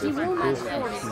He will not force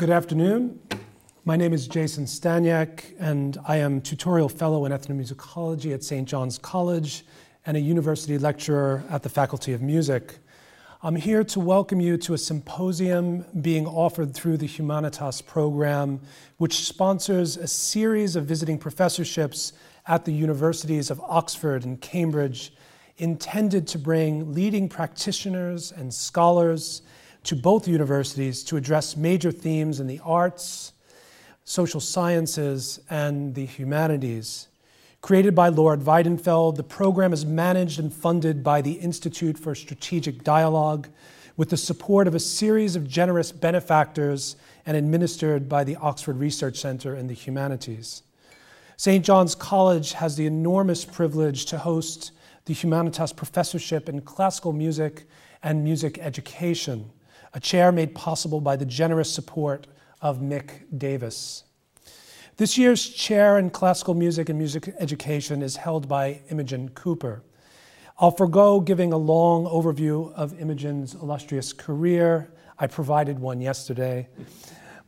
Good afternoon. My name is Jason Stanyek, and I am tutorial fellow in ethnomusicology at St. John's College and a university lecturer at the Faculty of Music. I'm here to welcome you to a symposium being offered through the Humanitas program, which sponsors a series of visiting professorships at the universities of Oxford and Cambridge, intended to bring leading practitioners and scholars to both universities to address major themes in the arts, social sciences, and the humanities. Created by Lord Weidenfeld, the program is managed and funded by the Institute for Strategic Dialogue with the support of a series of generous benefactors and administered by the Oxford Research Centre in the Humanities. St. John's College has the enormous privilege to host the Humanitas Professorship in Classical Music and Music Education a chair made possible by the generous support of Mick Davis. This year's chair in classical music and music education is held by Imogen Cooper. I'll forego giving a long overview of Imogen's illustrious career. I provided one yesterday.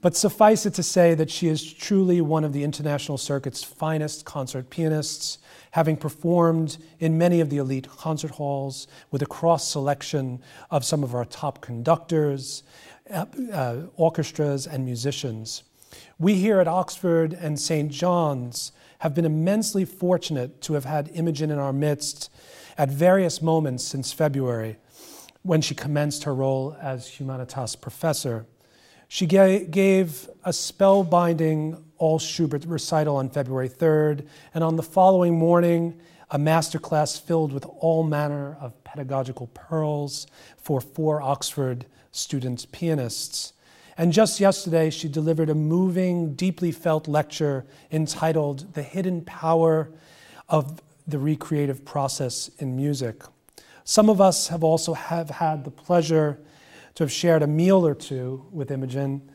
But suffice it to say that she is truly one of the international circuit's finest concert pianists having performed in many of the elite concert halls with a cross selection of some of our top conductors, uh, uh, orchestras, and musicians. We here at Oxford and St. John's have been immensely fortunate to have had Imogen in our midst at various moments since February when she commenced her role as Humanitas professor. She gave a spellbinding all Schubert recital on February 3rd, and on the following morning, a masterclass filled with all manner of pedagogical pearls for four Oxford students pianists. And just yesterday, she delivered a moving, deeply felt lecture entitled The Hidden Power of the Recreative Process in Music. Some of us have also have had the pleasure to have shared a meal or two with Imogen,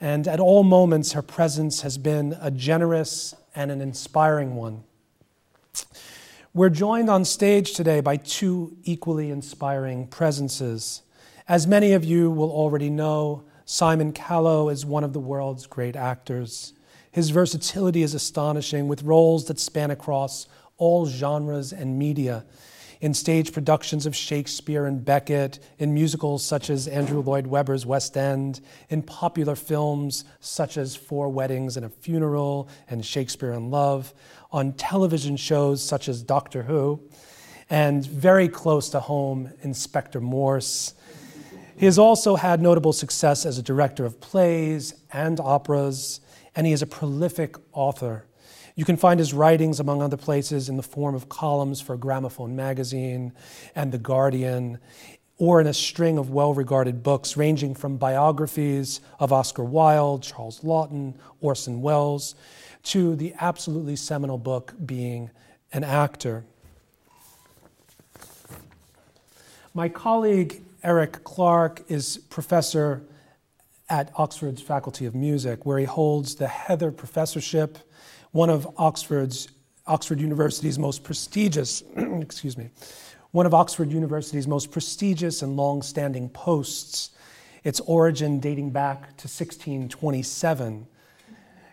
and at all moments, her presence has been a generous and an inspiring one. We're joined on stage today by two equally inspiring presences. As many of you will already know, Simon Callow is one of the world's great actors. His versatility is astonishing, with roles that span across all genres and media in stage productions of Shakespeare and Beckett, in musicals such as Andrew Lloyd Webber's West End, in popular films such as Four Weddings and a Funeral and Shakespeare in Love, on television shows such as Doctor Who, and very close to home, Inspector Morse. He has also had notable success as a director of plays and operas, and he is a prolific author. You can find his writings, among other places, in the form of columns for Gramophone magazine and The Guardian, or in a string of well regarded books ranging from biographies of Oscar Wilde, Charles Laughton, Orson Welles, to the absolutely seminal book Being an Actor. My colleague Eric Clarke is professor at Oxford's Faculty of Music, where he holds the Heather Professorship one of Oxford's Oxford University's most prestigious, excuse me, one of Oxford University's most prestigious and long-standing posts, its origin dating back to 1627.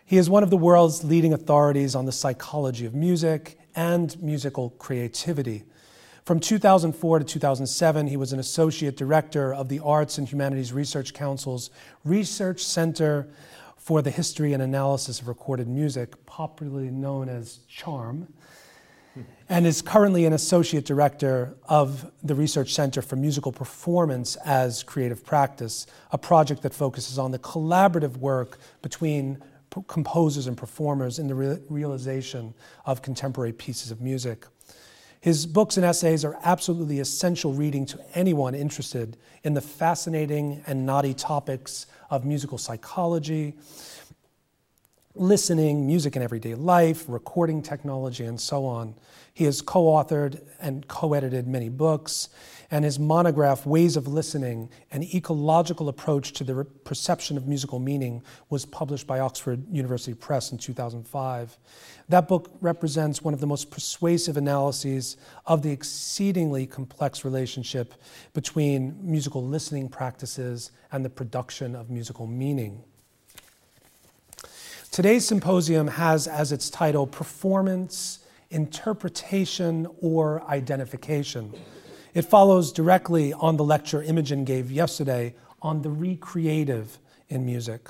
He is one of the world's leading authorities on the psychology of music and musical creativity. From 2004 to 2007, he was an associate director of the Arts and Humanities Research Council's Research Center for the History and Analysis of Recorded Music, popularly known as CHARM. and is currently an associate director of the Research Center for Musical Performance as Creative Practice, a project that focuses on the collaborative work between composers and performers in the re- realization of contemporary pieces of music. His books and essays are absolutely essential reading to anyone interested in the fascinating and knotty topics of musical psychology, listening, music in everyday life, recording technology, and so on. He has co authored and co edited many books, and his monograph, Ways of Listening An Ecological Approach to the Perception of Musical Meaning, was published by Oxford University Press in 2005. That book represents one of the most persuasive analyses of the exceedingly complex relationship between musical listening practices and the production of musical meaning. Today's symposium has as its title Performance, Interpretation, or Identification. It follows directly on the lecture Imogen gave yesterday on the recreative in music.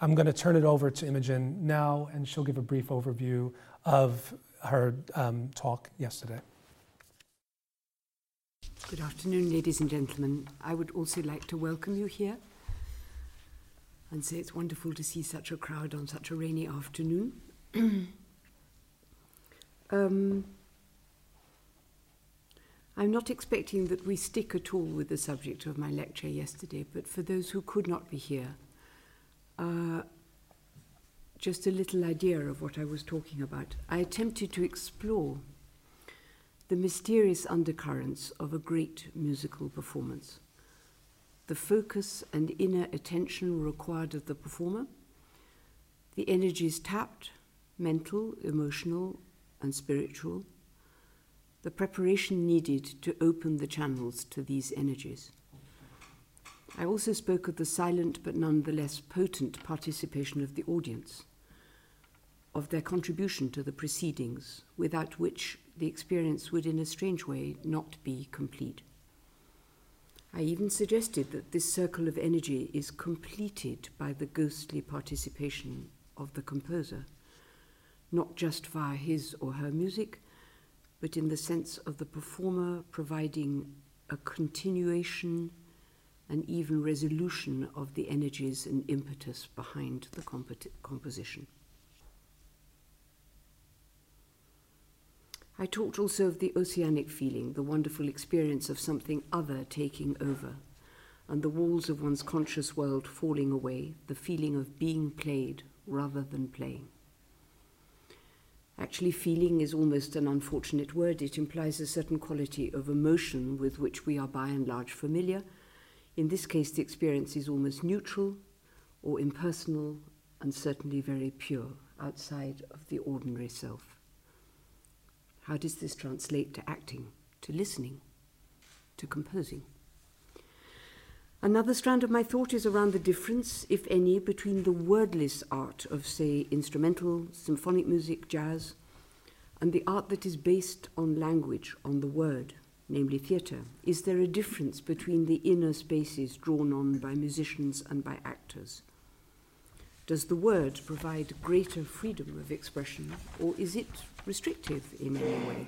I'm going to turn it over to Imogen now, and she'll give a brief overview of her um, talk yesterday. Good afternoon, ladies and gentlemen. I would also like to welcome you here and say it's wonderful to see such a crowd on such a rainy afternoon. um, I'm not expecting that we stick at all with the subject of my lecture yesterday, but for those who could not be here, uh, just a little idea of what I was talking about. I attempted to explore the mysterious undercurrents of a great musical performance the focus and inner attention required of the performer, the energies tapped, mental, emotional, and spiritual, the preparation needed to open the channels to these energies. I also spoke of the silent but nonetheless potent participation of the audience, of their contribution to the proceedings, without which the experience would, in a strange way, not be complete. I even suggested that this circle of energy is completed by the ghostly participation of the composer, not just via his or her music, but in the sense of the performer providing a continuation and even resolution of the energies and impetus behind the comp- composition. I talked also of the oceanic feeling, the wonderful experience of something other taking over, and the walls of one's conscious world falling away, the feeling of being played rather than playing. Actually, feeling is almost an unfortunate word. It implies a certain quality of emotion with which we are by and large familiar. In this case, the experience is almost neutral or impersonal and certainly very pure, outside of the ordinary self. How does this translate to acting, to listening, to composing? Another strand of my thought is around the difference, if any, between the wordless art of, say, instrumental, symphonic music, jazz, and the art that is based on language, on the word, namely theatre. Is there a difference between the inner spaces drawn on by musicians and by actors? Does the word provide greater freedom of expression, or is it restrictive in any way?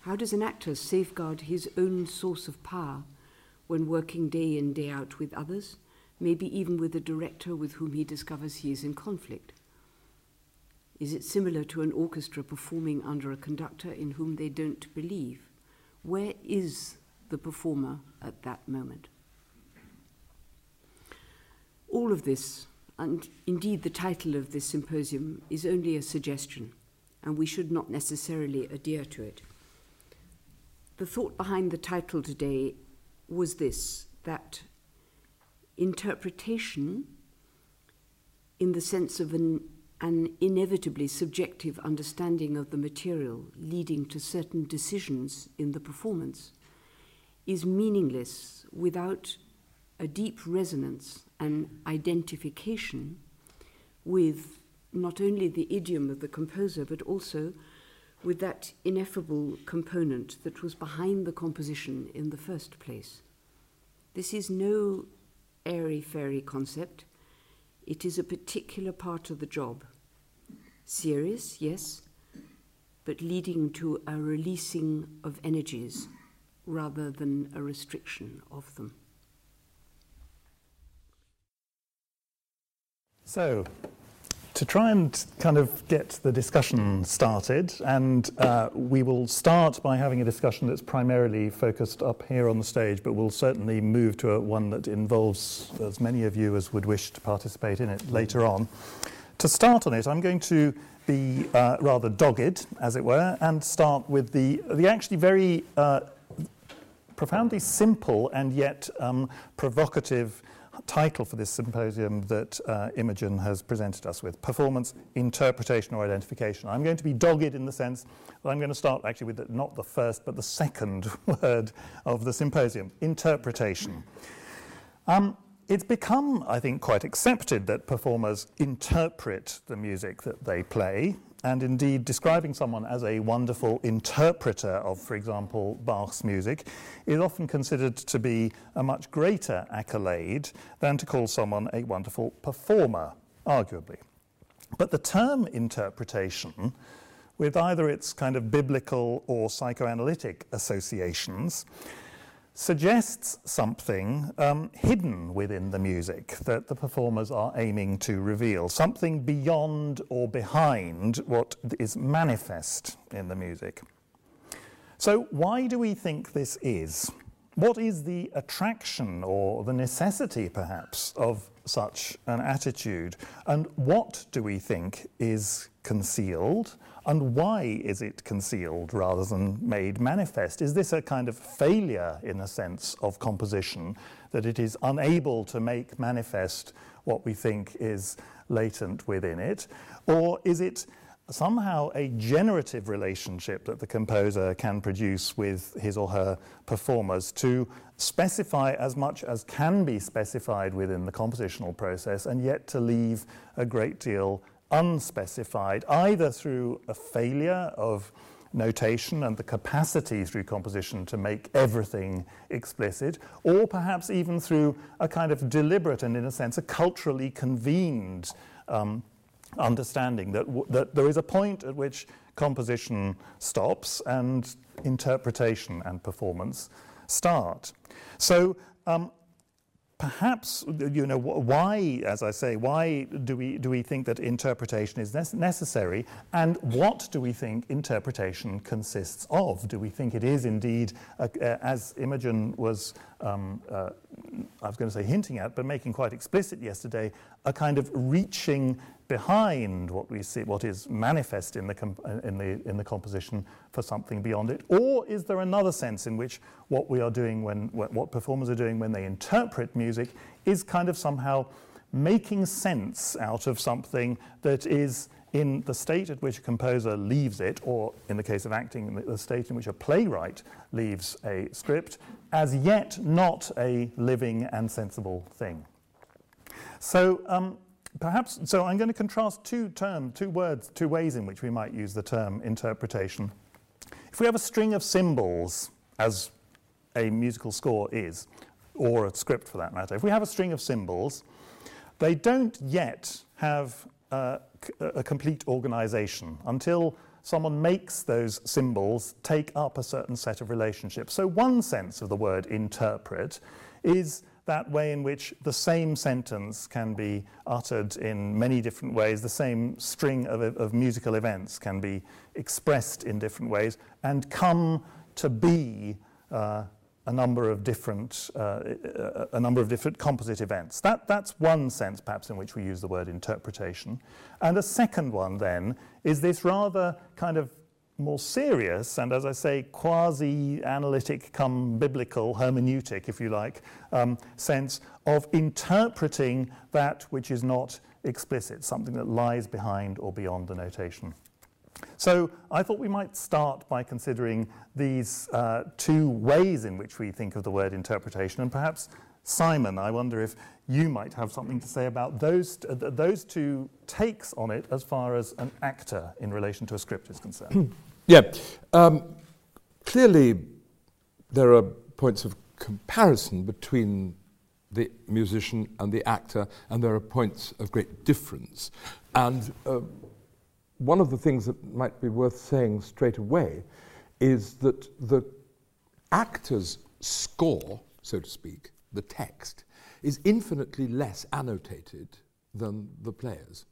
How does an actor safeguard his own source of power when working day in, day out with others, maybe even with a director with whom he discovers he is in conflict? Is it similar to an orchestra performing under a conductor in whom they don't believe? Where is the performer at that moment? All of this, and indeed the title of this symposium, is only a suggestion, and we should not necessarily adhere to it. The thought behind the title today was this that interpretation, in the sense of an, an inevitably subjective understanding of the material leading to certain decisions in the performance, is meaningless without a deep resonance and identification with not only the idiom of the composer, but also with that ineffable component that was behind the composition in the first place. This is no airy fairy concept, it is a particular part of the job. Serious, yes, but leading to a releasing of energies rather than a restriction of them. So, to try and kind of get the discussion started, and uh, we will start by having a discussion that's primarily focused up here on the stage, but we'll certainly move to a, one that involves as many of you as would wish to participate in it later on. To start on it, I'm going to be uh, rather dogged, as it were, and start with the, the actually very uh, profoundly simple and yet um, provocative title for this symposium that uh, Imogen has presented us with performance, interpretation, or identification. I'm going to be dogged in the sense that I'm going to start actually with the, not the first but the second word of the symposium interpretation. Um, it's become, I think, quite accepted that performers interpret the music that they play, and indeed describing someone as a wonderful interpreter of, for example, Bach's music is often considered to be a much greater accolade than to call someone a wonderful performer, arguably. But the term interpretation, with either its kind of biblical or psychoanalytic associations, suggests something um, hidden within the music that the performers are aiming to reveal, something beyond or behind what is manifest in the music. So, why do we think this is? What is the attraction or the necessity, perhaps, of such an attitude? And what do we think is concealed? And why is it concealed rather than made manifest? Is this a kind of failure, in a sense, of composition, that it is unable to make manifest what we think is latent within it? Or is it somehow a generative relationship that the composer can produce with his or her performers to specify as much as can be specified within the compositional process and yet to leave a great deal unspecified, either through a failure of notation and the capacity through composition to make everything explicit, or perhaps even through a kind of deliberate and, in a sense, a culturally convened um, understanding that, w- that there is a point at which composition stops and interpretation and performance start. So, um, perhaps you know why as i say why do we do we think that interpretation is necessary? And what do we think interpretation consists of? Do we think it is indeed as imogen was um, uh, i was going to say hinting at but making quite explicit yesterday a kind of reaching behind what we see, what is manifest in the, comp- uh, in, the, in the composition for something beyond it? Or is there another sense in which what we are doing when, what performers are doing when they interpret music is kind of somehow making sense out of something that is in the state at which a composer leaves it, or in the case of acting, the state in which a playwright leaves a script, as yet not a living and sensible thing. So, um, perhaps, so I'm going to contrast two terms, two words, two ways in which we might use the term interpretation. If we have a string of symbols, as a musical score is, or a script for that matter, if we have a string of symbols, they don't yet have uh, a complete organization until someone makes those symbols take up a certain set of relationships. So, one sense of the word interpret is that way in which the same sentence can be uttered in many different ways, the same string of, of musical events can be expressed in different ways, and come to be uh, a number of different uh, a number of different composite events. That, that's one sense, perhaps, in which we use the word interpretation. And a second one, then, is this rather kind of more serious and, as I say, quasi analytic, come biblical, hermeneutic, if you like, um, sense of interpreting that which is not explicit, something that lies behind or beyond the notation. So I thought we might start by considering these uh, two ways in which we think of the word interpretation, and perhaps Simon, I wonder if you might have something to say about those, uh, those two takes on it as far as an actor in relation to a script is concerned. yeah. Um, clearly, there are points of comparison between the musician and the actor, and there are points of great difference. And uh, one of the things that might be worth saying straight away is that the actor's score, so to speak, the text, is infinitely less annotated than the player's.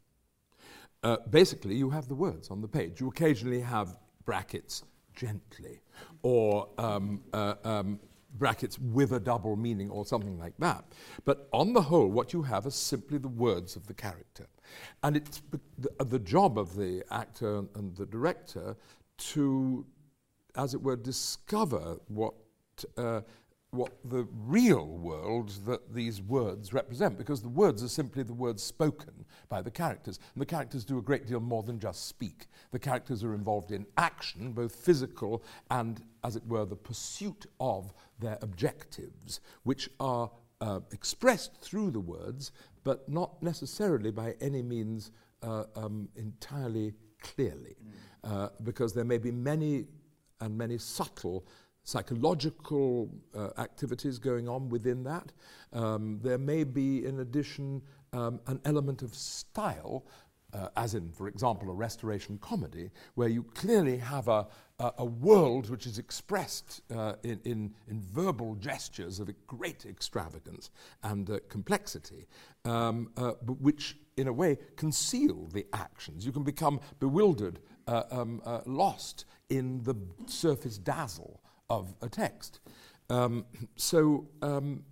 Uh, basically, you have the words on the page. You occasionally have brackets gently, or um, uh, um, brackets with a double meaning, or something like that. But on the whole, what you have is simply the words of the character. And it's the, the job of the actor and the director to, as it were, discover what. Uh, what the real world that these words represent, because the words are simply the words spoken by the characters. And the characters do a great deal more than just speak. The characters are involved in action, both physical and, as it were, the pursuit of their objectives, which are uh, expressed through the words, but not necessarily by any means uh, um, entirely clearly, uh, because there may be many and many subtle psychological uh, activities going on within that. Um, there may be, in addition, um, an element of style, uh, as in, for example, a restoration comedy, where you clearly have a, a, a world which is expressed uh, in, in, in, verbal gestures of great extravagance and uh, complexity, um, uh, which, in a way, conceal the actions. You can become bewildered, uh, um, lost in the surface dazzle of a text. Um, so, um,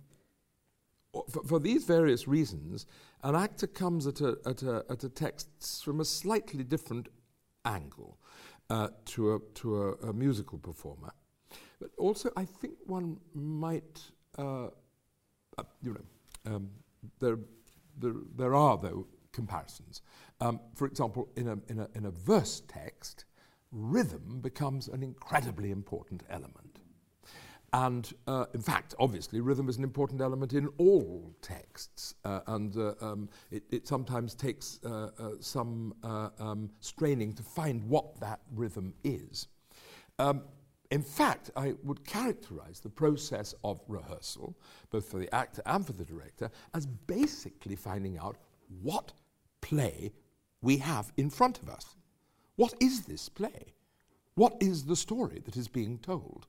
for, for, these various reasons, an actor comes at a, at a, at a text from a slightly different angle uh, to, a, to a, a, musical performer. But also, I think one might, uh, uh, you know, um, there, there, there are, though, comparisons. Um, for example, in a, in, a, in a verse text, rhythm becomes an incredibly important element. And uh, in fact, obviously, rhythm is an important element in all texts, uh, and uh, um, it, it, sometimes takes uh, uh, some uh, um, straining to find what that rhythm is. Um, in fact, I would characterize the process of rehearsal, both for the actor and for the director, as basically finding out what play we have in front of us. What is this play? What is the story that is being told?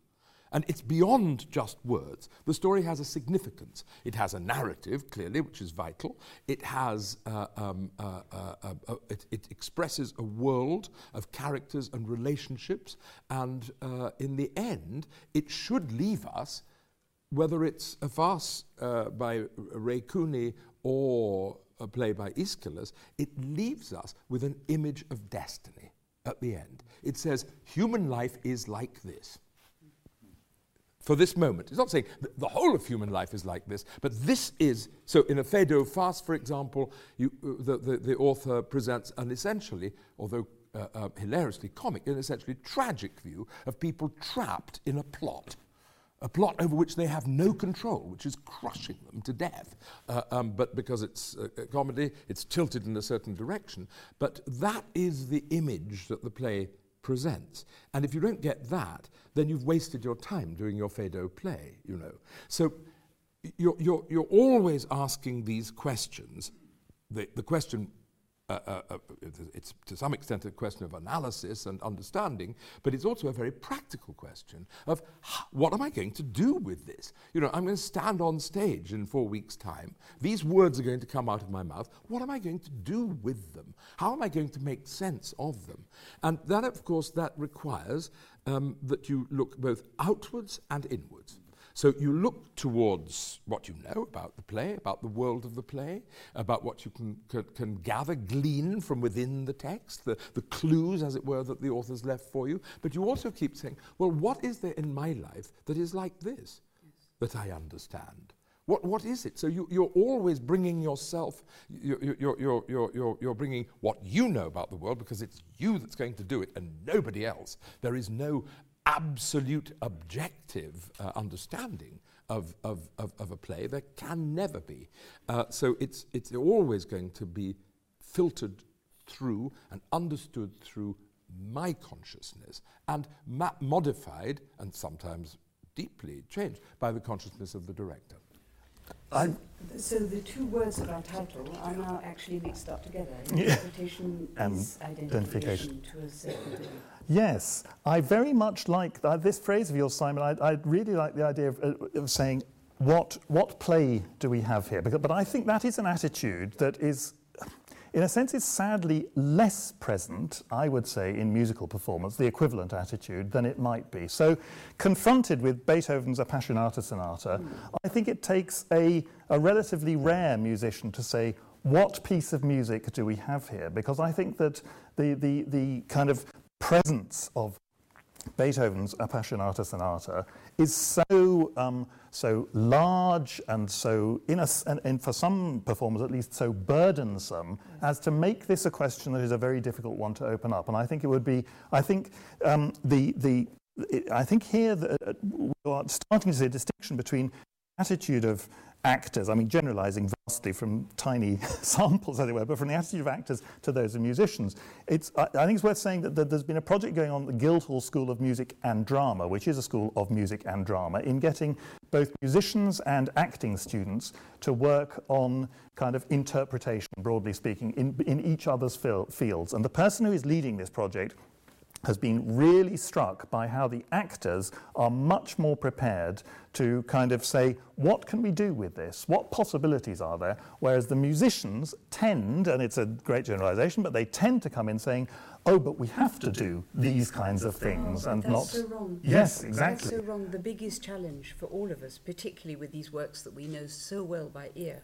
And it's beyond just words. The story has a significance. It has a narrative, clearly, which is vital. It has, uh, um, uh, uh, uh, uh it, it, expresses a world of characters and relationships. And uh, in the end, it should leave us, whether it's a farce by Ray Cooney or a play by Aeschylus, it leaves us with an image of destiny at the end. It says, human life is like this for this moment. It's not saying the whole of human life is like this, but this is. So, in a Feydeau farce, for example, you, uh, the, the, the, author presents an essentially, although uh, uh, hilariously comic, an essentially tragic view of people trapped in a plot. A plot over which they have no control, which is crushing them to death. Uh, um, but because it's a, a comedy, it's tilted in a certain direction. But that is the image that the play presents. And if you don't get that, then you've wasted your time doing your Feydeau play, you know. So you're, you're, you're always asking these questions. The, the question, uh, uh, it's to some extent a question of analysis and understanding, but it's also a very practical question of what am I going to do with this? You know, I'm going to stand on stage in four weeks' time. These words are going to come out of my mouth. What am I going to do with them? How am I going to make sense of them? And that, of course, that requires um, that you look both outwards and inwards. So you look towards what you know about the play, about the world of the play, about what you can, can, can, gather, glean from within the text, the, the clues, as it were, that the author's left for you. But you also keep saying, well, what is there in my life that is like this, that I understand? What, what is it? So you, you're always bringing yourself, you're, you're, you're, you're, you're bringing what you know about the world because it's you that's going to do it and nobody else. There is no absolute objective uh, understanding of, of, of, of, a play. There can never be. Uh, so it's, it's always going to be filtered through and understood through my consciousness and ma- modified and sometimes deeply changed by the consciousness of the director. I, So the two words of our title are now actually mixed up together. Yeah. Interpretation And is identification. identification to a certain degree. Yes, I very much like this phrase of yours, Simon. I, I really like the idea of, uh, of saying, what, what play do we have here? Because, but I think that is an attitude that is, in a sense, is sadly less present, I would say, in musical performance, the equivalent attitude, than it might be. So, confronted with Beethoven's Appassionata Sonata, I think it takes a, a relatively rare musician to say, what piece of music do we have here? Because I think that the, the, the kind of presence of Beethoven's Appassionata Sonata is so um, so large and so in a, and, and for some performers at least so burdensome as to make this a question that is a very difficult one to open up. And I think it would be I think um, the the it, I think here that uh, we are starting to see a distinction between attitude of actors, I mean, generalizing vastly from tiny samples, as it were, but from the attitude of actors to those of musicians. It's, I, I think it's worth saying that, that there's been a project going on at the Guildhall School of Music and Drama, which is a school of music and drama, in getting both musicians and acting students to work on kind of interpretation, broadly speaking, in, in each other's fields. And the person who is leading this project has been really struck by how the actors are much more prepared to kind of say, what can we do with this? What possibilities are there? Whereas the musicians tend, and it's a great generalization, but they tend to come in saying, oh, but we have to do these kinds of things oh, and That's not. so wrong. Yes, exactly. That's so wrong. The biggest challenge for all of us, particularly with these works that we know so well by ear,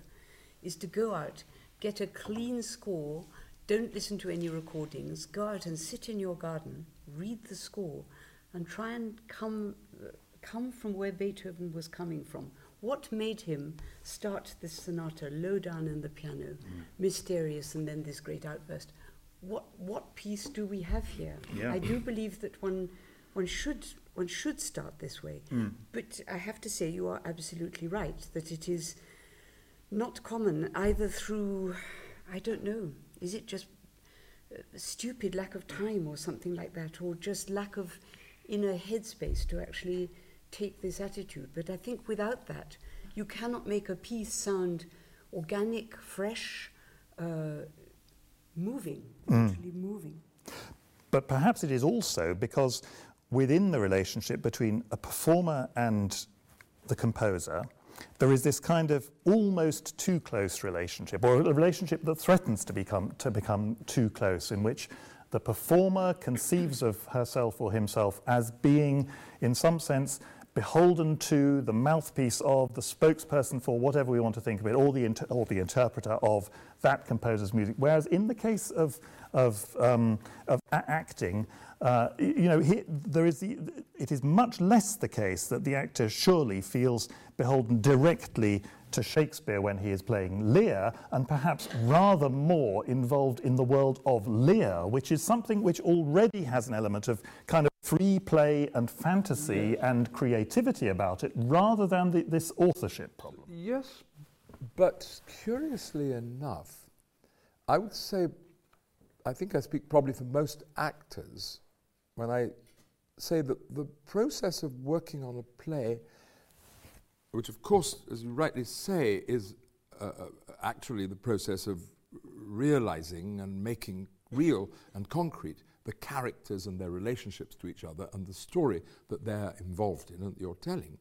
is to go out, get a clean score, don't listen to any recordings, go out and sit in your garden, read the score, and try and come, come from where Beethoven was coming from. What made him start this sonata low down in the piano, mysterious, and then this great outburst? What, what piece do we have here? Yeah. I do believe that one, one, should, one should start this way. Mm. But I have to say, you are absolutely right that it is not common either through, I don't know, is it just stupid lack of time or something like that, or just lack of inner headspace to actually take this attitude? But I think without that, you cannot make a piece sound organic, fresh, uh, moving, actually moving. But perhaps it is also because within the relationship between a performer and the composer, there is this kind of almost too close relationship, or a relationship that threatens to become, to become too close, in which the performer conceives of herself or himself as being, in some sense, beholden to the mouthpiece of the spokesperson for whatever we want to think of it, or the, inter- or the interpreter of that composer's music. Whereas in the case of, of, um, of a- acting, uh, you know, he, there is the, it is much less the case that the actor surely feels beholden directly to Shakespeare when he is playing Lear, and perhaps rather more involved in the world of Lear, which is something which already has an element of kind of free play and fantasy and creativity about it, rather than the, this authorship problem. Yes, but curiously enough, I would say, I think I speak probably for most actors when I say that the process of working on a play, which of course, as you rightly say, is uh, uh, actually the process of realizing and making real and concrete the characters and their relationships to each other and the story that they're involved in and that you're telling.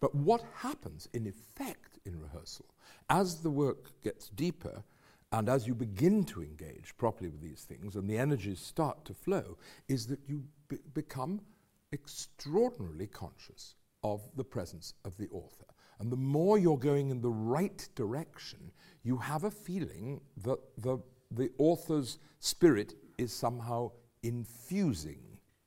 But what happens in effect in rehearsal as the work gets deeper and as you begin to engage properly with these things and the energies start to flow is that you be- become extraordinarily conscious of the presence of the author. And the more you're going in the right direction, you have a feeling that the, the author's spirit is somehow infusing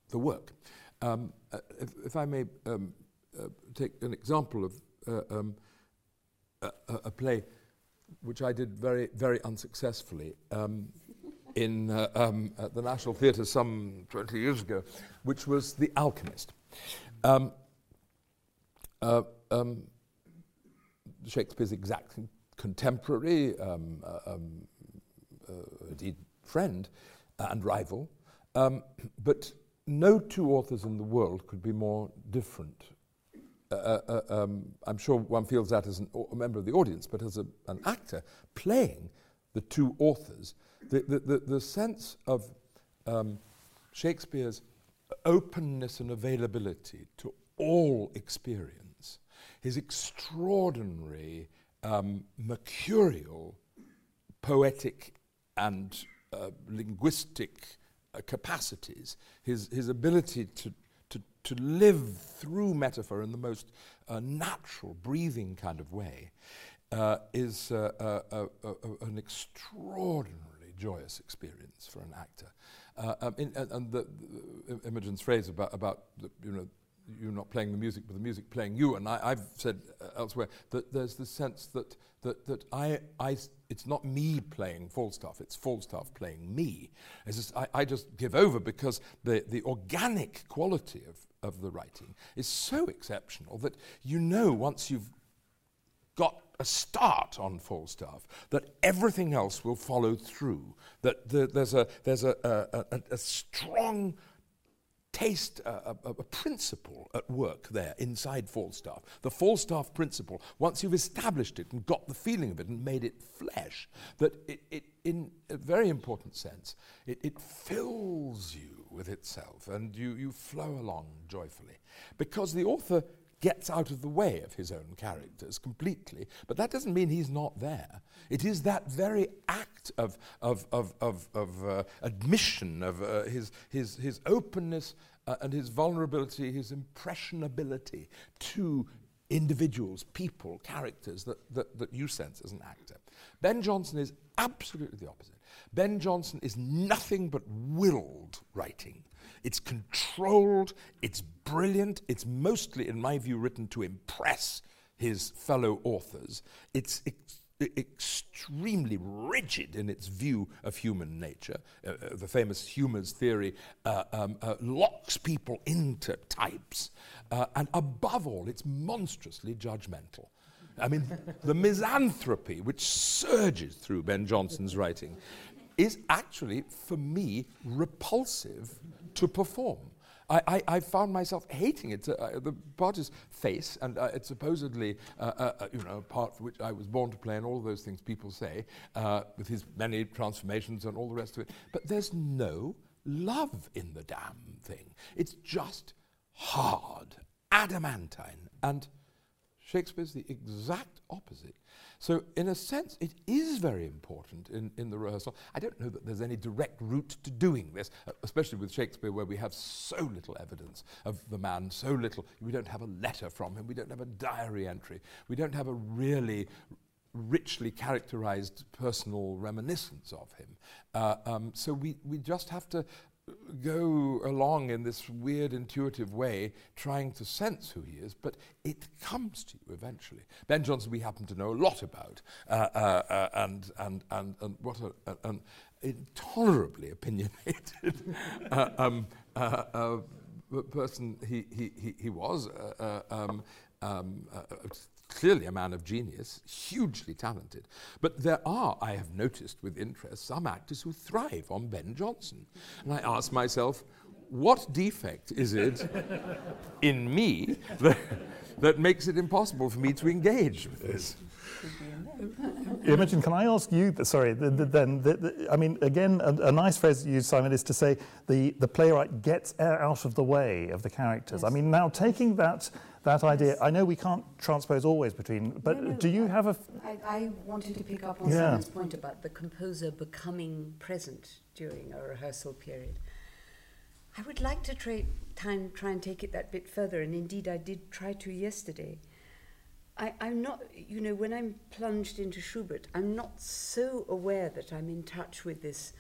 the work. Um, uh, if, if I may um, uh, take an example of uh, um, a- a play which I did very, very unsuccessfully um, in uh, um, at the National Theatre some 20 years ago, which was The Alchemist. Um, uh, um, Shakespeare's exact contemporary, um, uh, um, uh, indeed friend uh, and rival, but no two authors in the world could be more different uh, uh, um, I'm sure one feels that as an, a member of the audience, but as a, an actor playing the two authors, the, the, the, the sense of um, Shakespeare's openness and availability to all experience, his extraordinary um, mercurial poetic and uh, linguistic uh, capacities, his, his ability to, to, live through metaphor in the most uh, natural, breathing kind of way, uh, is uh, uh, an extraordinarily joyous experience for an actor. Um, in, and, and the, the, Imogen's phrase about, about the, you know, you're not playing the music, but the music playing you. And I, have said uh, elsewhere that there's the sense that, that, that I, I, it's not me playing Falstaff, it's Falstaff playing me. Just, I, I, just give over because the, the organic quality of, of the writing is so exceptional that you know once you've got a start on Falstaff that everything else will follow through, that the, there's, a, there's a, a, a, a strong taste a, principle at work there inside Falstaff. The Falstaff principle, once you've established it and got the feeling of it and made it flesh, that it, it in a very important sense, it, it fills you with itself and you, you flow along joyfully. Because the author gets out of the way of his own characters completely, but that doesn't mean he's not there. It is that very act of, of, of, of, of uh, admission, of uh, his, his, his openness uh, and his vulnerability, his impressionability to individuals, people, characters that, that, that you sense as an actor. Ben Jonson is absolutely the opposite. Ben Jonson is nothing but willed writing. It's controlled, it's brilliant, it's mostly, in my view, written to impress his fellow authors. It's ex- extremely rigid in its view of human nature. Uh, uh, the famous humors theory uh, um, uh, locks people into types. Uh, and above all, it's monstrously judgmental. I mean, the misanthropy which surges through Ben Jonson's writing is actually, for me, repulsive to perform. I, I, I, found myself hating it. Uh, the part is face, and uh, it's supposedly, uh, uh, uh, you know, a part for which I was born to play, and all those things people say, uh, with his many transformations and all the rest of it. But there's no love in the damn thing. It's just hard, adamantine, and Shakespeare's the exact opposite. So, in a sense, it is very important in, in the rehearsal. I don't know that there's any direct route to doing this, uh, especially with Shakespeare, where we have so little evidence of the man, so little. We don't have a letter from him, we don't have a diary entry, we don't have a really richly characterized personal reminiscence of him. Uh, um, so we, we just have to go along in this weird intuitive way trying to sense who he is, but it comes to you eventually. Ben Jonson, we happen to know a lot about, uh, uh, uh, and, and, and, and what a, an intolerably opinionated uh, um, uh, person he, he, he, was. Um, um, clearly a man of genius, hugely talented. But there are, I have noticed with interest, some actors who thrive on Ben Jonson. And I ask myself, what defect is it in me that, that makes it impossible for me to engage with this? Imogen, can I ask you, sorry, the, the, then, the, I mean, again, a, a, nice phrase you use, Simon, is to say the, the playwright gets air out of the way of the characters. Yes. I mean, now taking that that idea. I know we can't transpose always between, but no, no, do you have a? I, I wanted to pick up on yeah. Simon's point about the composer becoming present during a rehearsal period. I would like to try, time, try and take it that bit further, and indeed I did try to yesterday. I, I'm not, you know, when I'm plunged into Schubert, I'm not so aware that I'm in touch with this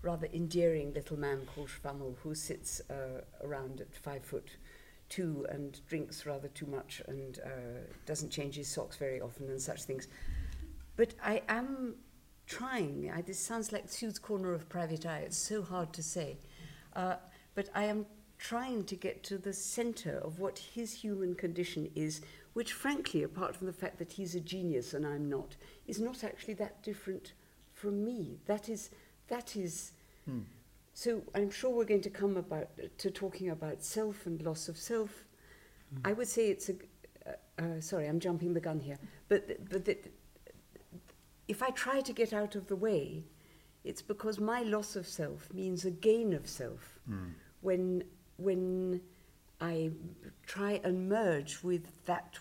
rather endearing little man called Schwammerl who sits uh, around at five foot two and drinks rather too much and uh, doesn't change his socks very often and such things. But I am trying, I, this sounds like Pseuds Corner of private eye, it's so hard to say, uh, but I am trying to get to the center of what his human condition is, which frankly, apart from the fact that he's a genius and I'm not, is not actually that different from me. That is, that is, hmm. So I'm sure we're going to come about to talking about self and loss of self. Mm. I would say it's a, uh, uh, sorry, I'm jumping the gun here, but, but the, if I try to get out of the way, it's because my loss of self means a gain of self. When, when I try and merge with that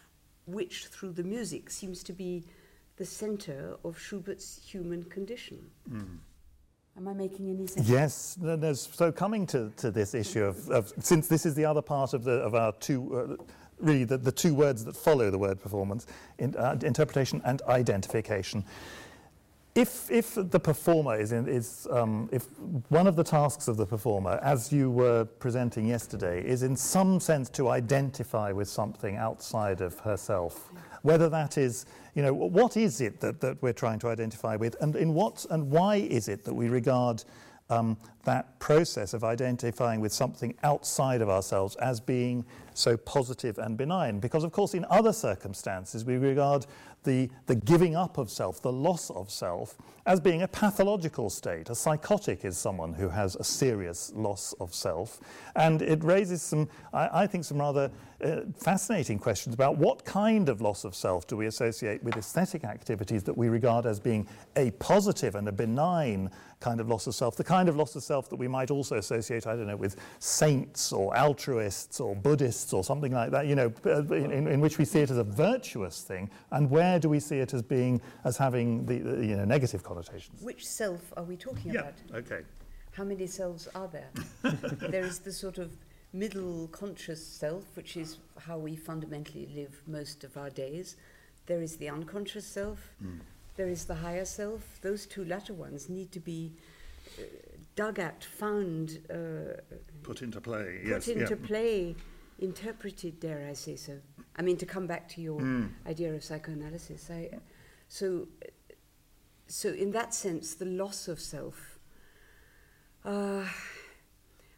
which, through the music, seems to be the center of Schubert's human condition. Am I making any sense? Yes, th- there's, so coming to, to this issue of, of, since this is the other part of, the, of our two, uh, really the, the two words that follow the word performance, in, uh, interpretation and identification. If, if the performer is, in, is um, if one of the tasks of the performer, as you were presenting yesterday, is in some sense to identify with something outside of herself, whether that is, you know, what is it that, that we're trying to identify with, and in what and why is it that we regard um, that process of identifying with something outside of ourselves as being so positive and benign? Because, of course, in other circumstances, we regard the, the giving up of self, the loss of self, as being a pathological state. A psychotic is someone who has a serious loss of self. And it raises some, I, I think, some rather uh, fascinating questions about what kind of loss of self do we associate with aesthetic activities that we regard as being a positive and a benign kind of loss of self, the kind of loss of self that we might also associate, I don't know, with saints or altruists or Buddhists or something like that, you know, uh, in, in, in which we see it as a virtuous thing, and where do we see it as being, as having the, the you know, negative connotations? Which self are we talking about? okay. How many selves are there? there is the sort of middle conscious self, which is how we fundamentally live most of our days. There is the unconscious self. There is the higher self. Those two latter ones need to be uh, dug at, found, uh, Put into play, put into play, interpreted, dare I say so. I mean, to come back to your idea of psychoanalysis, I, so, so in that sense, the loss of self. Uh,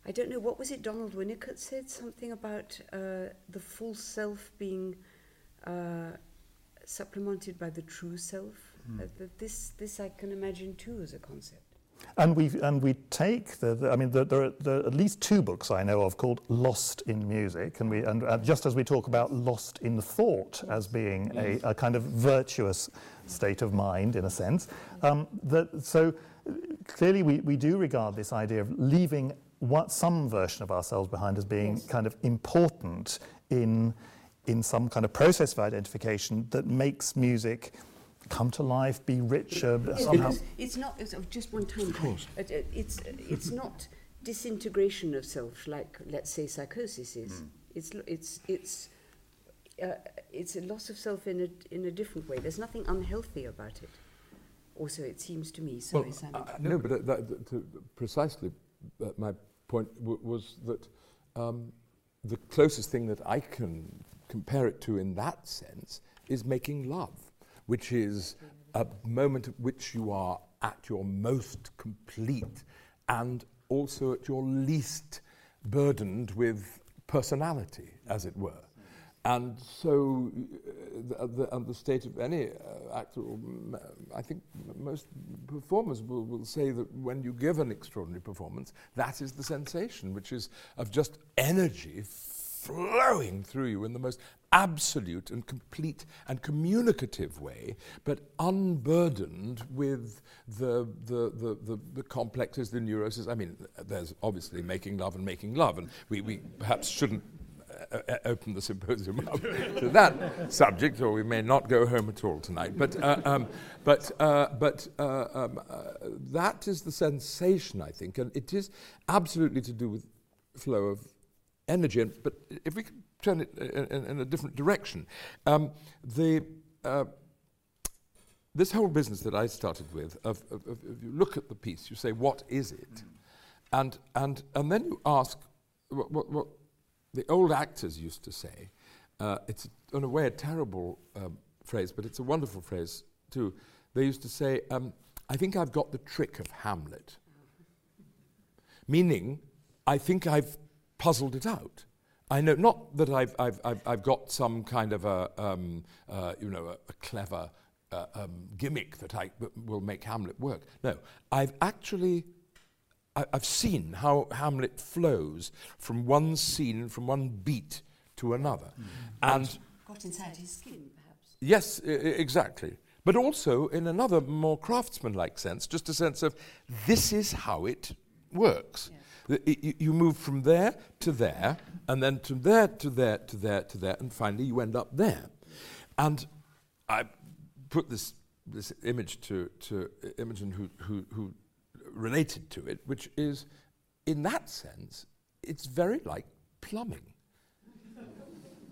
I don't know what was it. Donald Winnicott said something about uh, the false self being uh, supplemented by the true self. Uh, that this, this I can imagine too as a concept. And we and we take the, the I mean the, there, are, there are at least two books I know of called Lost in Music, and we and uh, just as we talk about lost in thought as being a, a kind of virtuous state of mind in a sense, um, that so uh, clearly we, we do regard this idea of leaving what, some version of ourselves behind as being kind of important in in some kind of process of identification that makes music come to life, be richer, Yes, somehow. because it's not it's, oh, just one time. Of course. It, it, it's it's not disintegration of self like let's say psychosis is. It's it's it's uh, it's a loss of self in a in a different way. There's nothing unhealthy about it. Also, it seems to me. Sorry, Simon. uh, no, but uh, that, that, to, precisely uh, my point w- was that um, the closest thing that I can compare it to in that sense is making love, which is a moment at which you are at your most complete and also at your least burdened with personality, as it were. And so, uh, the, the, and the state of any uh, actor, or m- I think most performers will, will say that when you give an extraordinary performance, that is the sensation, which is of just energy flowing through you in the most absolute and complete and communicative way, but unburdened with the, the, the, the, the complexes, the neuroses. I mean, there's obviously making love and making love, and we, we perhaps shouldn't uh, uh, open the symposium up to that subject, or we may not go home at all tonight. But, uh, um, but, uh, but uh, um, uh, that is the sensation, I think, and it is absolutely to do with flow of energy. And, but if we could turn it in, in, in a different direction, um, the uh, this whole business that I started with, of, of, of, if you look at the piece, you say, what is it? And, and, and then you ask what, what, what the old actors used to say. Uh, it's, in a way, a terrible um, phrase, but it's a wonderful phrase, too. They used to say, um, I think I've got the trick of Hamlet. Meaning, I think I've puzzled it out. I know not that I've, I've, I've, I've got some kind of a, um, uh, you know, a, a clever uh, um, gimmick that I w- will make Hamlet work. No, I've actually I, I've seen how Hamlet flows from one scene, from one beat to another. And got inside his skin, perhaps. Yes, I- exactly. But also in another more craftsman-like sense, just a sense of this is how it works. I- You, move from there to there, and then from there to there to there to there, and finally you end up there. And I put this this image to to uh, Imogen, who who, who related to it, which is, in that sense, it's very like plumbing.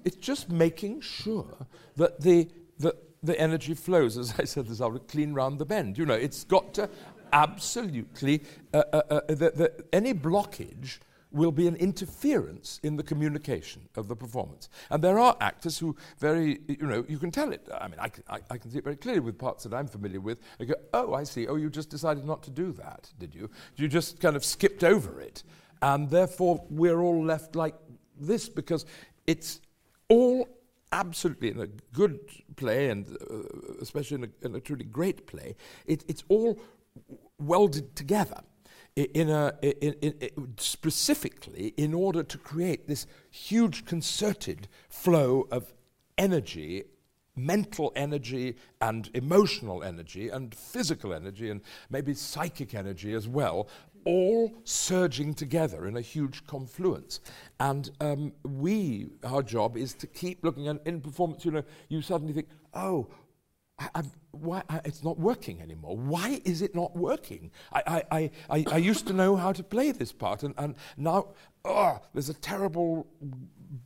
It's just making sure that the, the, the energy flows, as I said this afternoon, clean round the bend. You know, it's got to absolutely, uh, uh, uh, any blockage will be an interference in the communication of the performance. And there are actors who very, you know, you can tell it. I mean, I can, I, I can see it very clearly with parts that I'm familiar with. I go, oh, I see. Oh, you just decided not to do that, did you? You just kind of skipped over it. And therefore, we're all left like this because it's all absolutely in a good play and uh, especially in a, in a truly great play, it, it's all welded together in a, in, in, specifically in order to create this huge concerted flow of energy mental energy and emotional energy and physical energy and maybe psychic energy as well all surging together in a huge confluence. And um, we, our job is to keep looking at in performance, you know, you suddenly think, oh, I, why, I, it's not working anymore. Why is it not working? I, I, I, used to know how to play this part, and, and now oh, there's a terrible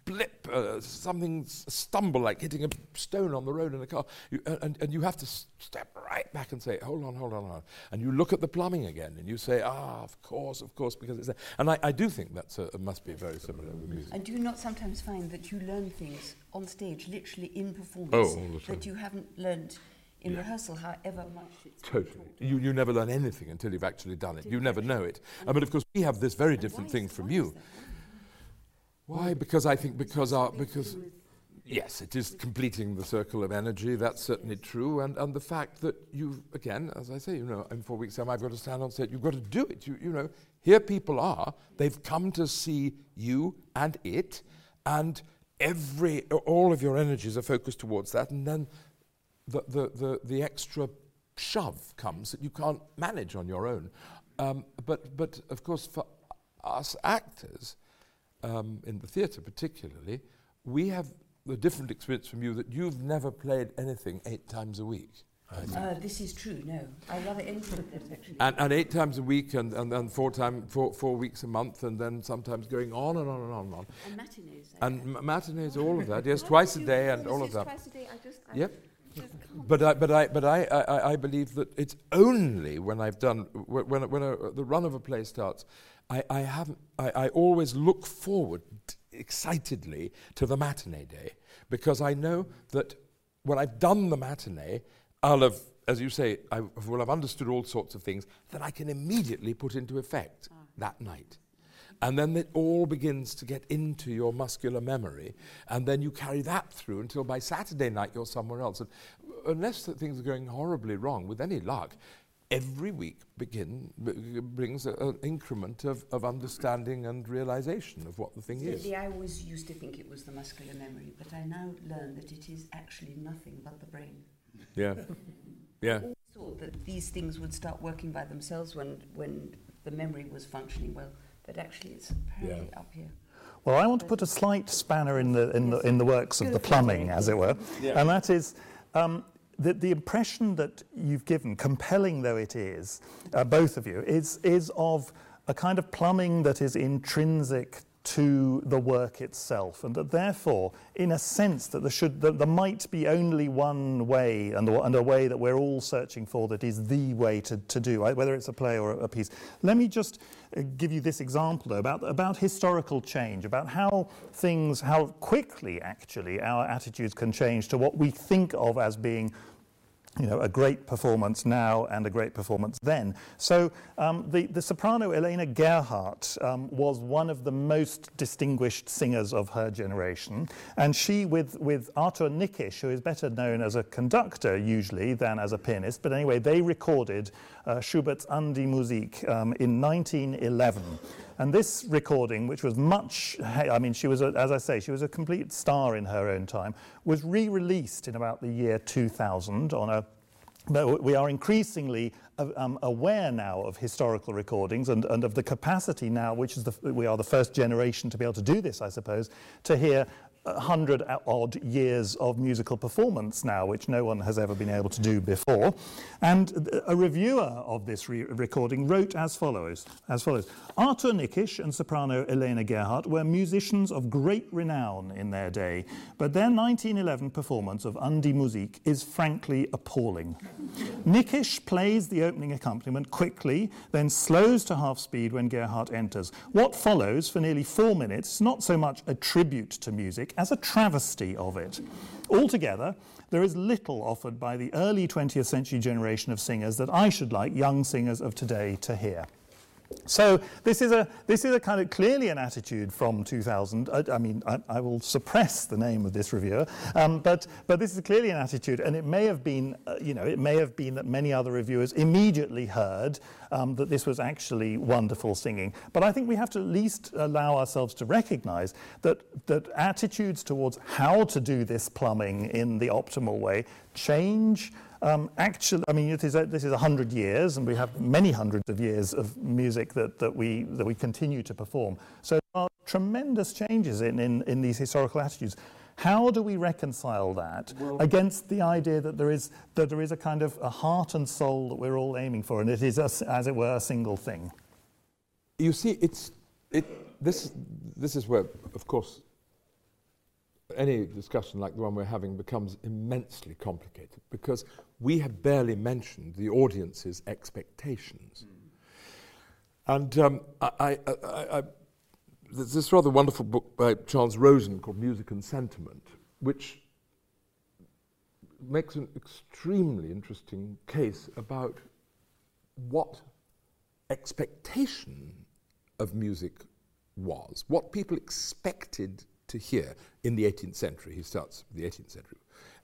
blip, uh, something stumble like hitting a stone on the road in a car, you, and, and you have to step right back and say, hold on, hold on, hold on. And you look at the plumbing again, and you say, ah, of course, of course, because it's there. And I, I do think that must be very similar with music. And do you not sometimes find that you learn things on stage, literally in performance, Oh, all the time. that you haven't learned in rehearsal, however much it's Totally. You, you never learn anything until you've actually done it. You never know it. Uh, but of course, we have this very different thing from you. Why? Because I think because our because yes, it is completing the circle of energy. That's certainly true, and and the fact that you again, as I say, you know, in four weeks' time, I've got to stand on stage. You've got to do it. You you know, here people are. They've come to see you and it, and every all of your energies are focused towards that, and then the the the, the extra shove comes that you can't manage on your own. Um, but but of course, for us actors um, in the theatre particularly, we have the different experience from you that you've never played anything eight times a week. Uh, this is true, no. I love it anything like that, actually. And, and eight times a week and, and, and four, time, four, four weeks a month and then sometimes going on and on and on and on. and matinees. I And m- matinees, all of that, yes, twice a day and all of that. Twice a day, I just, I Yep. just. But I, but I, but I, I, I- I believe that it's only when I've done wh- when, when a, the run of a play starts, I, I haven't. I, I always look forward excitedly to the matinee day because I know that when I've done the matinee, I'll have, as you say, I will have understood all sorts of things that I can immediately put into effect ah. that night. And then it all begins to get into your muscular memory, and then you carry that through until by Saturday night you're somewhere else. And unless that things are going horribly wrong, with any luck, every week begin b- brings a- an increment of, of understanding and realization of what the thing is. I always used to think it was the muscular memory, but I now learn that it is actually nothing but the brain. Yeah, yeah. I thought that these things would start working by themselves when, when the memory was functioning well, but actually it's apparently Yeah. up here. Well, I want to put a slight spanner in the, in the, in the works of the plumbing, as it were, and that is um, the, the impression that you've given, compelling though it is, uh, both of you, is, is of a kind of plumbing that is intrinsic to the work itself, and that therefore, in a sense, that there should that there might be only one way, and, and a way that we're all searching for that is the way to, to do, whether it's a play or a, a piece. Let me just uh, give you this example though, about about historical change, about how things, how quickly actually our attitudes can change to what we think of as being you know, a great performance now and a great performance then. So um, the, the soprano Elena Gerhardt um, was one of the most distinguished singers of her generation. And she, with, with Arthur Nikisch, who is better known as a conductor usually than as a pianist, but anyway, they recorded uh, Schubert's An die Musik um, in 1911. And this recording, which was much, I mean, she was, a, as I say, she was a complete star in her own time, was re released in about the year 2000 on a but we are increasingly uh, um, aware now of historical recordings and, and of the capacity now, which is the, we are the first generation to be able to do this, I suppose, to hear a hundred odd years of musical performance now, which no one has ever been able to do before. And a reviewer of this re- recording wrote as follows: as follows. Arthur Nikisch and soprano Elena Gerhardt were musicians of great renown in their day, but their 1911 performance of An die Musik is frankly appalling. Nikisch plays the opening accompaniment quickly, then slows to half speed when Gerhardt enters. What follows for nearly four minutes is not so much a tribute to music as a travesty of it. Altogether, there is little offered by the early 20th century generation of singers that I should like young singers of today to hear. So this is a this is a kind of clearly an attitude from 2000. I, I mean, I, I, will suppress the name of this reviewer, um, but but this is clearly an attitude, and it may have been, uh, you know, it may have been that many other reviewers immediately heard um, that this was actually wonderful singing. But I think we have to at least allow ourselves to recognise that that attitudes towards how to do this plumbing in the optimal way change. Um, actually, I mean, it is a, this is a hundred years, and we have many hundreds of years of music that, that, we, that we continue to perform. So there are tremendous changes in, in, in these historical attitudes. How do we reconcile that well, against the idea that there, is, that there is a kind of a heart and soul that we're all aiming for, and it is, a, as it were, a single thing? You see, it's, it, this, this is where, of course, any discussion like the one we're having becomes immensely complicated because we have barely mentioned the audience's expectations. Mm. And um, I, I, I, there's this rather wonderful book by Charles Rosen called Music and Sentiment, which makes an extremely interesting case about what expectation of music was, what people expected to hear in the 18th century. He starts the 18th century.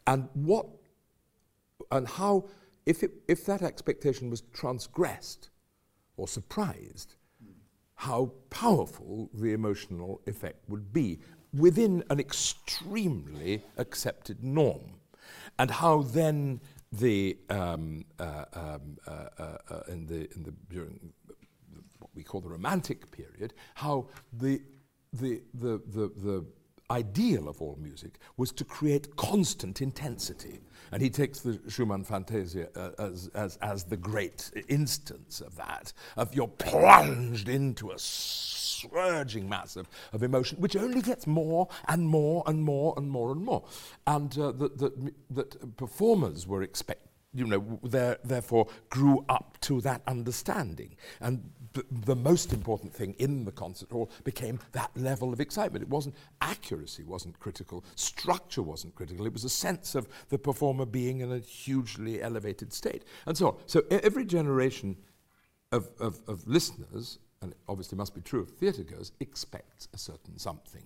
And what and how, if, it, if that expectation was transgressed or surprised, how powerful the emotional effect would be within an extremely accepted norm, and how then the um, uh, um, uh, uh, uh in the in the during what we call the Romantic period, how the the the the, the ideal of all music was to create constant intensity. And he takes the Schumann Fantasia uh, as, as, as the great instance of that, of you're plunged into a surging mass of, of emotion, which only gets more and more and more and more and more. And uh, that, that, that performers were expect, you know, there, therefore grew up to that understanding. And the most important thing in the concert hall became that level of excitement. It wasn't accuracy wasn't critical, structure wasn't critical. It was a sense of the performer being in a hugely elevated state, and so on. So every generation of, of, of listeners, and it obviously must be true of theatre goers, expects a certain something,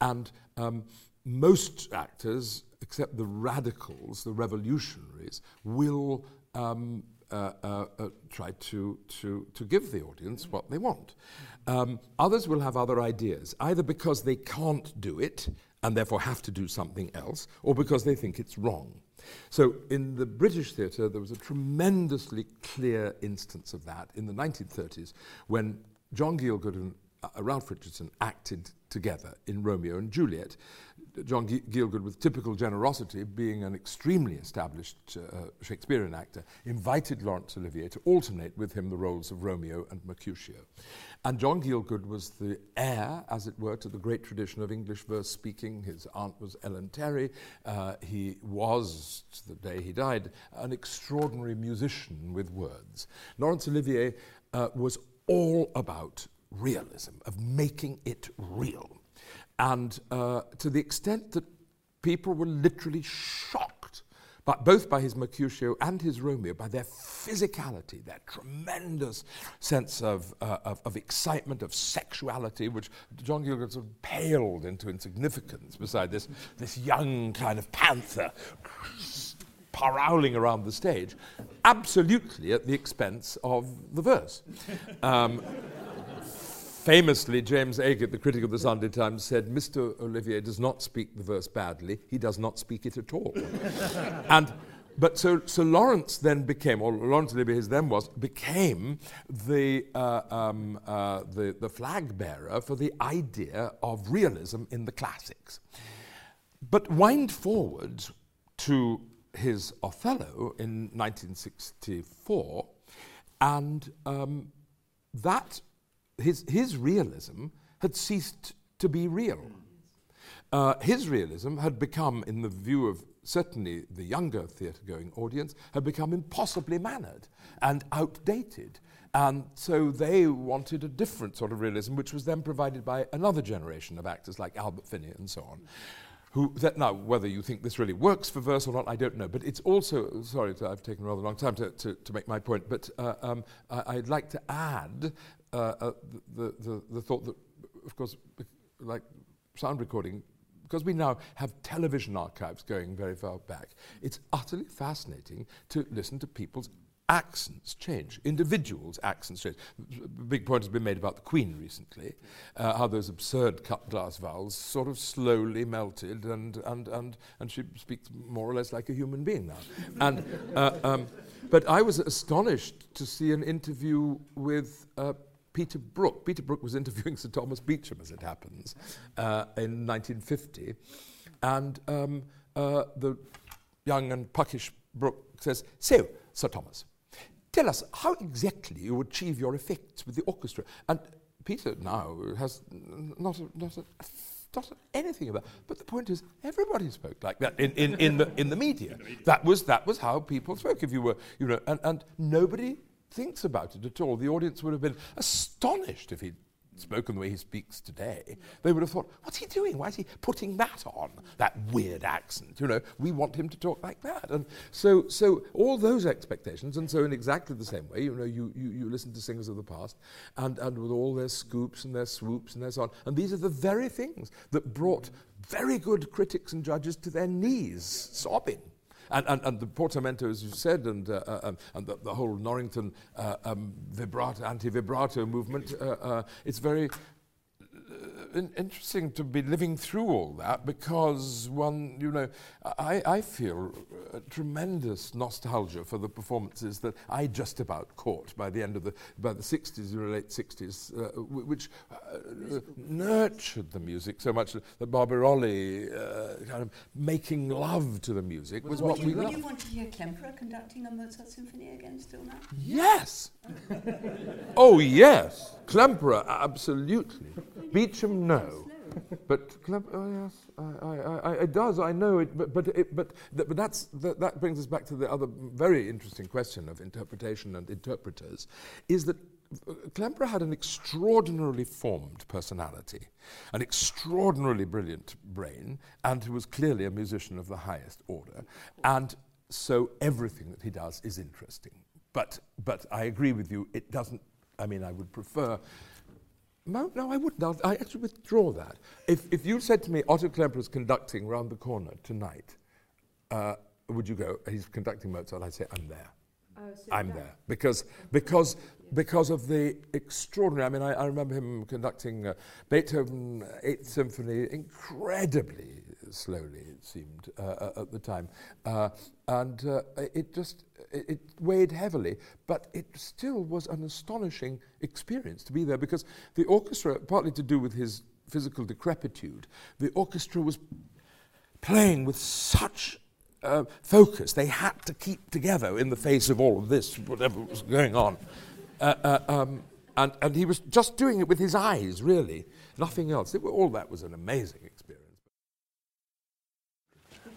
and um, most actors, except the radicals, the revolutionaries, will. Um, uh, uh, try to, to, to give the audience what they want. Um, others will have other ideas, either because they can't do it and therefore have to do something else, or because they think it's wrong. So in the British theatre, there was a tremendously clear instance of that in the 1930s when John Gielgud and uh, Ralph Richardson acted together in Romeo and Juliet. John Gielgud, with typical generosity, being an extremely established uh, Shakespearean actor, invited Laurence Olivier to alternate with him the roles of Romeo and Mercutio. And John Gielgud was the heir, as it were, to the great tradition of English verse speaking. His aunt was Ellen Terry. Uh, he was, to the day he died, an extraordinary musician with words. Laurence Olivier uh, was all about realism, of making it real. And uh, to the extent that people were literally shocked, both by his Mercutio and his Romeo, by their physicality, their tremendous sense of, uh, of, of, excitement, of sexuality, which John Gielgud sort of paled into insignificance beside this, this young kind of panther prowling around the stage, absolutely at the expense of the verse. Um, famously, James Agate, the critic of the Sunday Times, said, Mr. Olivier does not speak the verse badly, he does not speak it at all. and but so, so Lawrence then became, or Laurence Olivier, his then was, became the, uh, um, uh, the, the flag bearer for the idea of realism in the classics. But wind forward to his Othello in 1964, and um, that his, his realism had ceased to be real. Uh, his realism had become, in the view of certainly the younger theatre going audience, had become impossibly mannered and outdated. And so they wanted a different sort of realism, which was then provided by another generation of actors like Albert Finney and so on. Who that now, whether you think this really works for verse or not, I don't know. But it's also, sorry, to, I've taken a rather long time to, to, to make my point, but uh, um, I, would like to add uh, uh, the, the, the thought that, of course, like sound recording because we now have television archives going very far back, it's utterly fascinating to listen to people's accents change, individuals' accents change. A big point has been made about the Queen recently, uh, how those absurd cut glass vowels sort of slowly melted, and, and, and, and she speaks more or less like a human being now. and, uh, um, but I was astonished to see an interview with uh, Peter Brook. Peter Brook was interviewing Sir Thomas Beecham, as it happens, uh, in 1950. And um, uh, the young and puckish Brook says, So, Sir Thomas, tell us how exactly you achieve your effects with the orchestra. And Peter now has not, a, not, a, not anything about But the point is, everybody spoke like that in, in, in, the, in the media. That was, that was how people spoke. If you were, you know, and, and nobody thinks about it at all. The audience would have been astonished if he'd spoken the way he speaks today. They would have thought, what's he doing? Why is he putting that on? That weird accent. You know, we want him to talk like that. And so, so all those expectations, and so in exactly the same way, you know, you, you, you listen to singers of the past, and, and with all their scoops and their swoops and their so on. And these are the very things that brought very good critics and judges to their knees, sobbing. And, and, and the portamento, as you said, and, uh, uh, um, and the, the, whole Norrington uh, um, vibrato, anti-vibrato movement, uh, uh, it's very interesting to be living through all that because one, you know, I, I feel tremendous nostalgia for the performances that I just about caught by the end of the by the 60s or late 60s, uh, w- which uh, nurtured the music so much that Barbirolli uh, kind of making love to the music was what would we you, would you want to hear Klemperer conducting a Mozart symphony again still now? Yes. oh yes, Klemperer absolutely. Beecham no. But Clem- oh yes, I, I, I, it does. I know it, but but it, but, th- but that's th- that brings us back to the other very interesting question of interpretation and interpreters, is that uh, Klemperer had an extraordinarily formed personality, an extraordinarily brilliant brain, and he was clearly a musician of the highest order. And so everything that he does is interesting. But, but I agree with you, it doesn't, I mean, I would prefer. No, no I wouldn't. I'll, I actually withdraw that. If, if you said to me, Otto Klemperer is conducting round the corner tonight, uh, would you go, he's conducting Mozart? I'd say, I'm there. I'm there because because because of the extraordinary. I mean, I, I remember him conducting uh, Beethoven Eighth Symphony incredibly slowly. It seemed uh, uh, at the time, uh, and uh, it just it, weighed heavily. But it still was an astonishing experience to be there because the orchestra, partly to do with his physical decrepitude, the orchestra was playing with such uh, focus. They had to keep together in the face of all of this, whatever was going on. Uh, uh, um, and, and he was just doing it with his eyes, really, nothing else. It, all that was an amazing experience.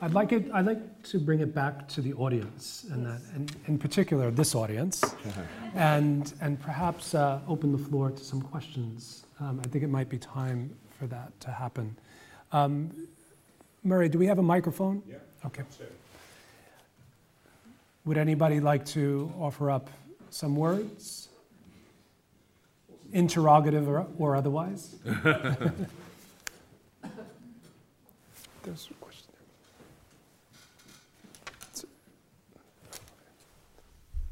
I'd like, it, I'd like to bring it back to the audience, and that, and in particular this audience, and, and perhaps uh, open the floor to some questions. Um, I think it might be time for that to happen. Um, Murray, do we have a microphone? Yeah. Okay. Would anybody like to offer up some words? Interrogative or, or otherwise? There's a question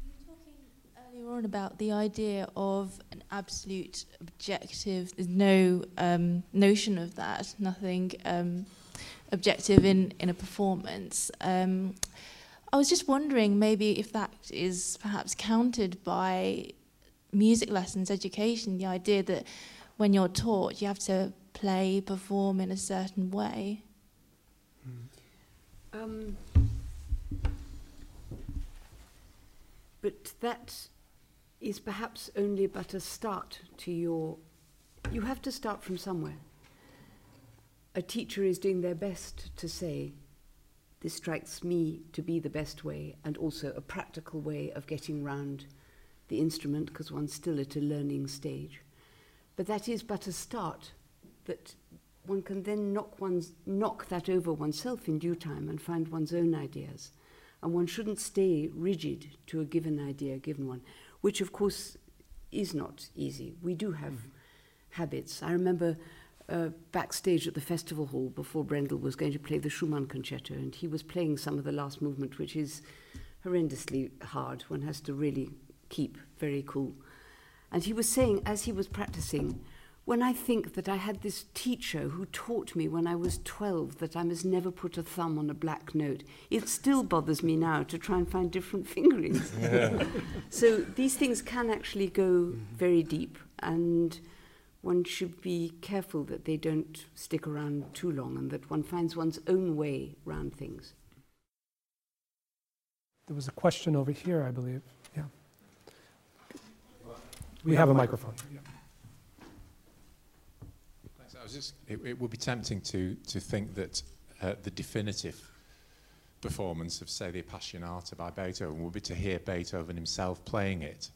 You were talking earlier on about the idea of an absolute objective. There's no um, notion of that. Nothing um, objective in in a performance. Um, I was just wondering maybe if that is perhaps countered by music lessons education. The idea that when you're taught, you have to play, perform in a certain way. Um, but that is perhaps only but a start to your. You have to start from somewhere. A teacher is doing their best to say, this strikes me to be the best way, and also a practical way of getting round the instrument because one's still at a learning stage. But that is but a start that one can then knock, one's, knock that over oneself in due time and find one's own ideas. And one shouldn't stay rigid to a given idea, a given one, which of course is not easy. We do have habits. I remember uh, backstage at the festival hall before Brendel was going to play the Schumann concerto, and he was playing some of the last movement, which is horrendously hard. One has to really keep very cool. And he was saying, as he was practicing, when I think that I had this teacher who taught me when I was 12 that I must never put a thumb on a black note, it still bothers me now to try and find different fingerings. so these things can actually go very deep, and one should be careful that they don't stick around too long and that one finds one's own way around things. There was a question over here, I believe. Yeah. We have a microphone. Yeah. Thanks. I was just, it, it would be tempting to, to think that uh, the definitive performance of, say, the Appassionata by Beethoven would be to hear Beethoven himself playing it.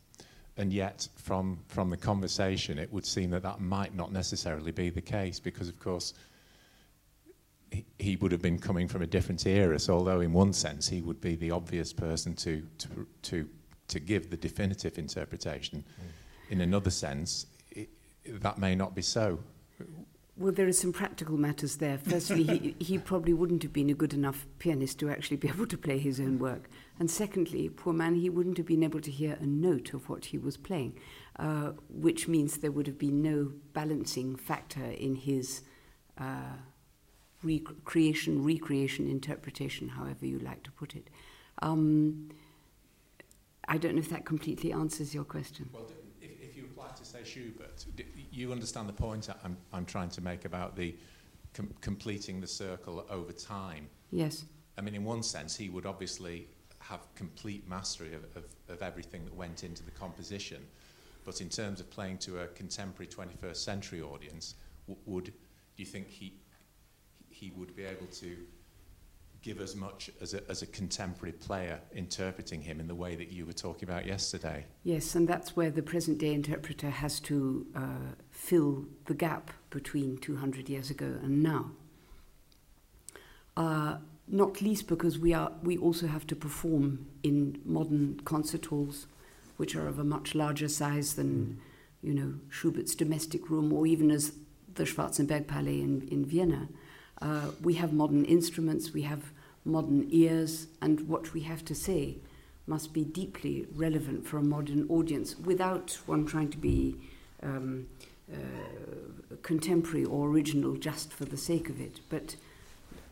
And yet, from, from the conversation, it would seem that that might not necessarily be the case because, of course, he, he would have been coming from a different era. So, although in one sense he would be the obvious person to, to, to, to give the definitive interpretation, in another sense, it, that may not be so. Well, there are some practical matters there. Firstly, he, he probably wouldn't have been a good enough pianist to actually be able to play his own work. And secondly, poor man, he wouldn't have been able to hear a note of what he was playing, uh, which means there would have been no balancing factor in his uh, rec- creation, recreation, interpretation, however you like to put it. Um, I don't know if that completely answers your question. Well, if, if you apply to, say, Schubert, d- you understand the point I'm, I'm trying to make about the com- completing the circle over time. Yes. I mean, in one sense, he would obviously have complete mastery of, of, of everything that went into the composition. But in terms of playing to a contemporary 21st century audience, would do you think he, he would be able to give as much as a, as a contemporary player interpreting him in the way that you were talking about yesterday? Yes, and that's where the present day interpreter has to uh, fill the gap between 200 years ago and now. Uh, not least because we, are, we also have to perform in modern concert halls, which are of a much larger size than, you know, Schubert's domestic room or even as the Schwarzenberg Palais in, in Vienna. Uh, we have modern instruments, we have modern ears, and what we have to say must be deeply relevant for a modern audience without one trying to be um, uh, contemporary or original just for the sake of it. But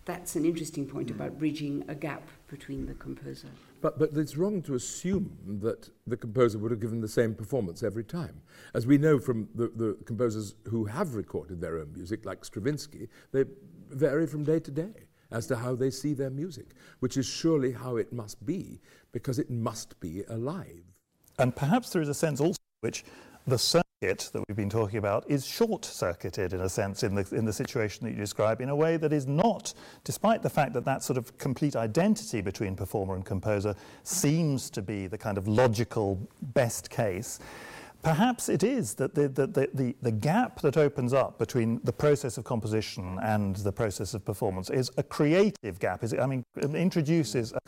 that's an interesting point about bridging a gap between the composer. But, but it's wrong to assume that the composer would have given the same performance every time. As we know from the, the composers who have recorded their own music, like Stravinsky, they vary from day to day as to how they see their music, which is surely how it must be, because it must be alive. And perhaps there is a sense also which the circuit that we've been talking about is short circuited in a sense in the, in the situation that you describe in a way that is not, despite the fact that that sort of complete identity between performer and composer seems to be the kind of logical best case. Perhaps it is that the, the, the, the, gap that opens up between the process of composition and the process of performance is a creative gap. Is it, I mean, it introduces a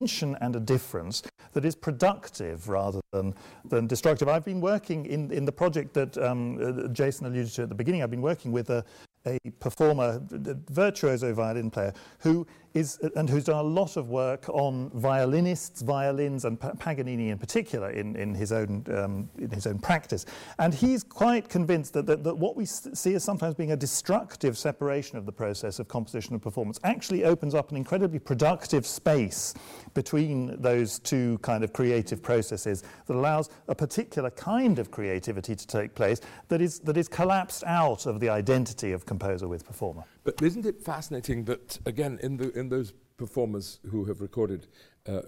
tension and a difference that is productive rather than, than destructive. I've been working in, in the project that um, uh, Jason alluded to at the beginning, I've been working with a, a performer, a virtuoso violin player, who is, and who's done a lot of work on violinists, violins, and Pa- Paganini in particular in, in, his own, um, in his own practice. And he's quite convinced that, that, that what we see as sometimes being a destructive separation of the process of composition and performance actually opens up an incredibly productive space between those two kind of creative processes that allows a particular kind of creativity to take place that is, that is collapsed out of the identity of composer with performer. But isn't it fascinating that, again, in, the, in those performers who have recorded, uh, uh,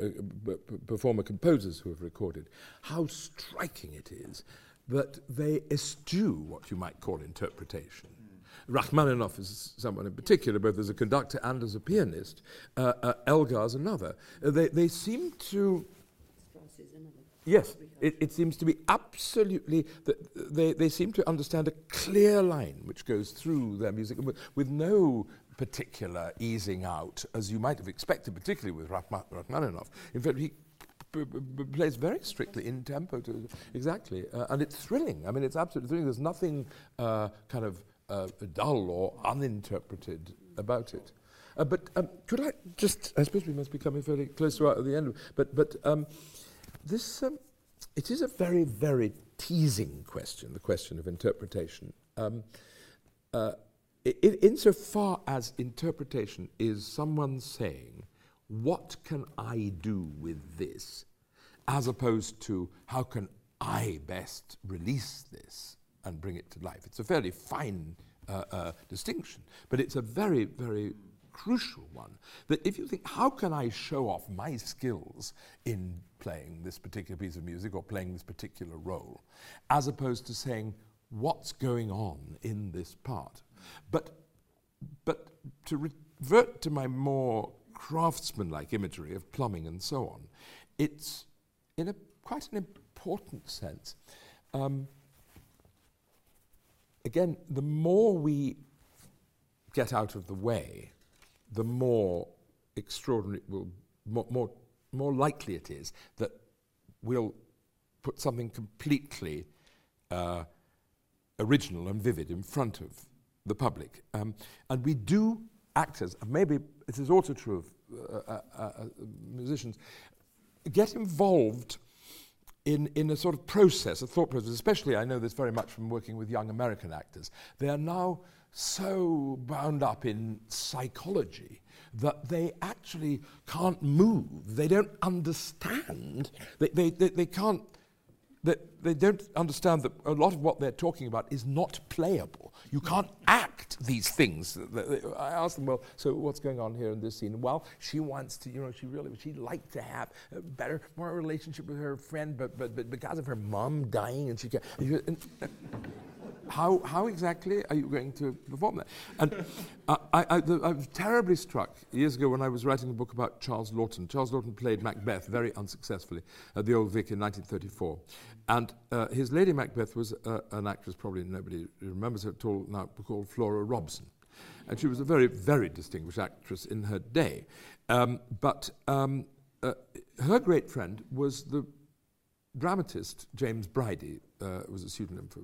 p- p- performer composers who have recorded, how striking it is that they eschew what you might call interpretation. Rachmaninoff is someone in particular, both as a conductor and as a pianist. Uh, uh, Elgar's another. Uh, they, they seem to Yes, it, it seems to be absolutely that they, they seem to understand a clear line which goes through their music with, with no particular easing out, as you might have expected, particularly with Rachma- Rachmaninoff. In fact, he p- p- plays very strictly in tempo, to, exactly, uh, and it's thrilling. I mean, it's absolutely thrilling. There's nothing uh, kind of uh, dull or uninterpreted about it. Uh, but um, could I just? I suppose we must be coming fairly close to the end. But but um, this um, it is a very very teasing question. The question of interpretation. Um, uh, i- i- insofar as interpretation is someone saying, "What can I do with this?" as opposed to how can I best release this and bring it to life. It's a fairly fine uh, uh, distinction, but it's a very, very crucial one. That if you think, how can I show off my skills in playing this particular piece of music or playing this particular role, as opposed to saying, what's going on in this part? But but to revert to my more craftsman-like imagery of plumbing and so on, it's in a quite an important sense. Um, again, the more we get out of the way, the more extraordinary will more, more, more likely it is that we'll put something completely uh, original and vivid in front of the public. Um, and we do actors, and maybe this is also true of uh, uh, uh, musicians, get involved in, in a sort of process, a thought process, especially I know this very much from working with young American actors. They are now so bound up in psychology that they actually can't move. They don't understand. They, they, they, they can't that they don't understand that a lot of what they're talking about is not playable. You can't act these things. I ask them, well, so what's going on here in this scene? Well, she wants to, you know, she really, she'd like to have a better, more relationship with her friend, but, but, but because of her mom dying, and she can't. How, how exactly are you going to perform that? And I, I, the, I was terribly struck years ago when I was writing a book about Charles Laughton. Charles Laughton played Macbeth very unsuccessfully at the Old Vic in 1934. And uh, his Lady Macbeth was uh, an actress, probably nobody remembers her at all now, called Flora Robson. And she was a very, very distinguished actress in her day. Um, but um, uh, her great friend was the dramatist James Bridie, uh, was a pseudonym for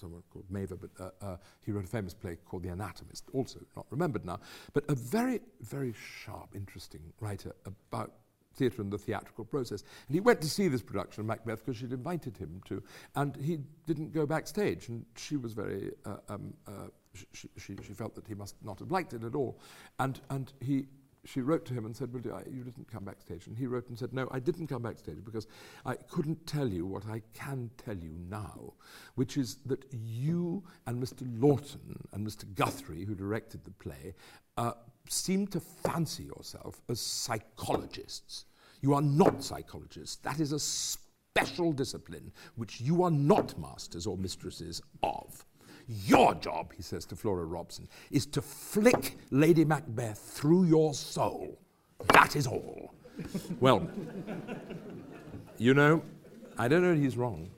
someone called Mavor, but uh, uh, he wrote a famous play called The Anatomist, also not remembered now, but a very, very sharp, interesting writer about theatre and the theatrical process. And he went to see this production of Macbeth because she'd invited him to, and he didn't go backstage, and she was very, uh, um, uh, she, she, she felt that he must not have liked it at all. And, and he, she wrote to him and said, well, you didn't come backstage. And he wrote and said, no, I didn't come backstage because I couldn't tell you what I can tell you now, which is that you and Mr. Laughton and Mr. Guthrie, who directed the play, uh, seem to fancy yourself as psychologists. You are not psychologists. That is a special discipline which you are not masters or mistresses of. Your job, he says to Flora Robson, is to flick Lady Macbeth through your soul. That is all. well, you know, I don't know if he's wrong.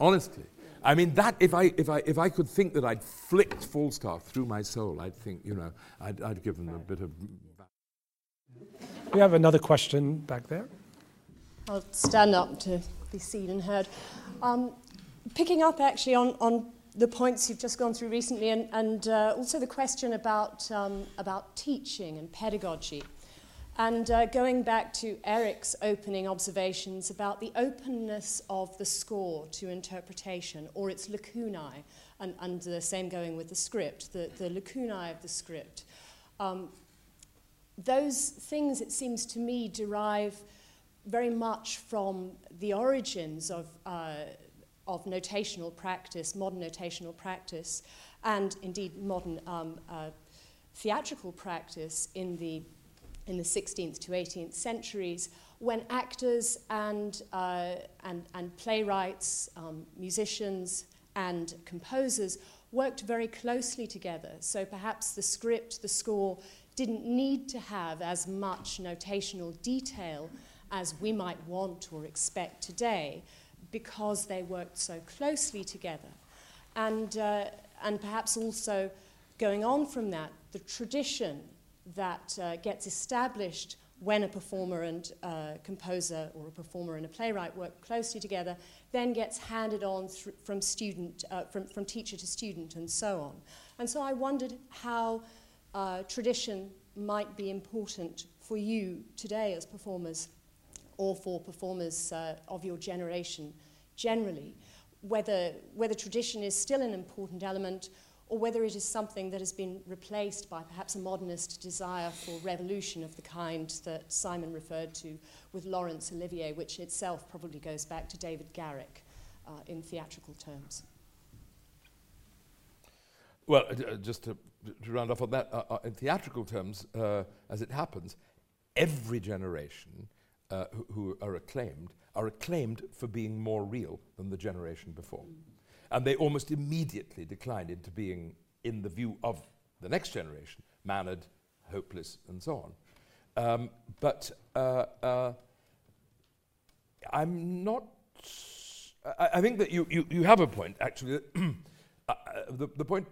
Honestly. I mean, that, if I, if, I, if I could think that I'd flicked Falstaff through my soul, I'd think, you know, I'd, I'd give them a bit of. We have another question back there. I'll stand up to be seen and heard. Um, picking up actually on, on the points you've just gone through recently, and, and uh, also the question about, um, about teaching and pedagogy. And uh, going back to Eric's opening observations about the openness of the score to interpretation or its lacunae, and, and the same going with the script, the, the lacunae of the script, um, those things, it seems to me, derive very much from the origins of, uh, of notational practice, modern notational practice, and indeed modern um, uh, theatrical practice in the, in the 16th to 18th centuries when actors and, uh, and, and playwrights, um, musicians, and composers worked very closely together. So perhaps the script, the score, didn't need to have as much notational detail as we might want or expect today because they worked so closely together. And, uh, and perhaps also going on from that, the tradition that uh, gets established when a performer and uh, composer or a performer and a playwright work closely together then gets handed on from student uh, from, from teacher to student and so on and so i wondered how uh, tradition might be important for you today as performers or for performers uh, of your generation generally whether, whether tradition is still an important element or whether it is something that has been replaced by perhaps a modernist desire for revolution of the kind that Simon referred to with Laurence Olivier, which itself probably goes back to David Garrick uh, in theatrical terms. Well, uh, just to, to, round off on that, uh, uh in theatrical terms, uh, as it happens, every generation uh, who, who, are acclaimed are acclaimed for being more real than the generation before. And they almost immediately decline into being, in the view of the next generation, mannered, hopeless, and so on. Um, but uh, uh, I'm not. I, I, think that you, you, you have a point, actually. uh, the, the point,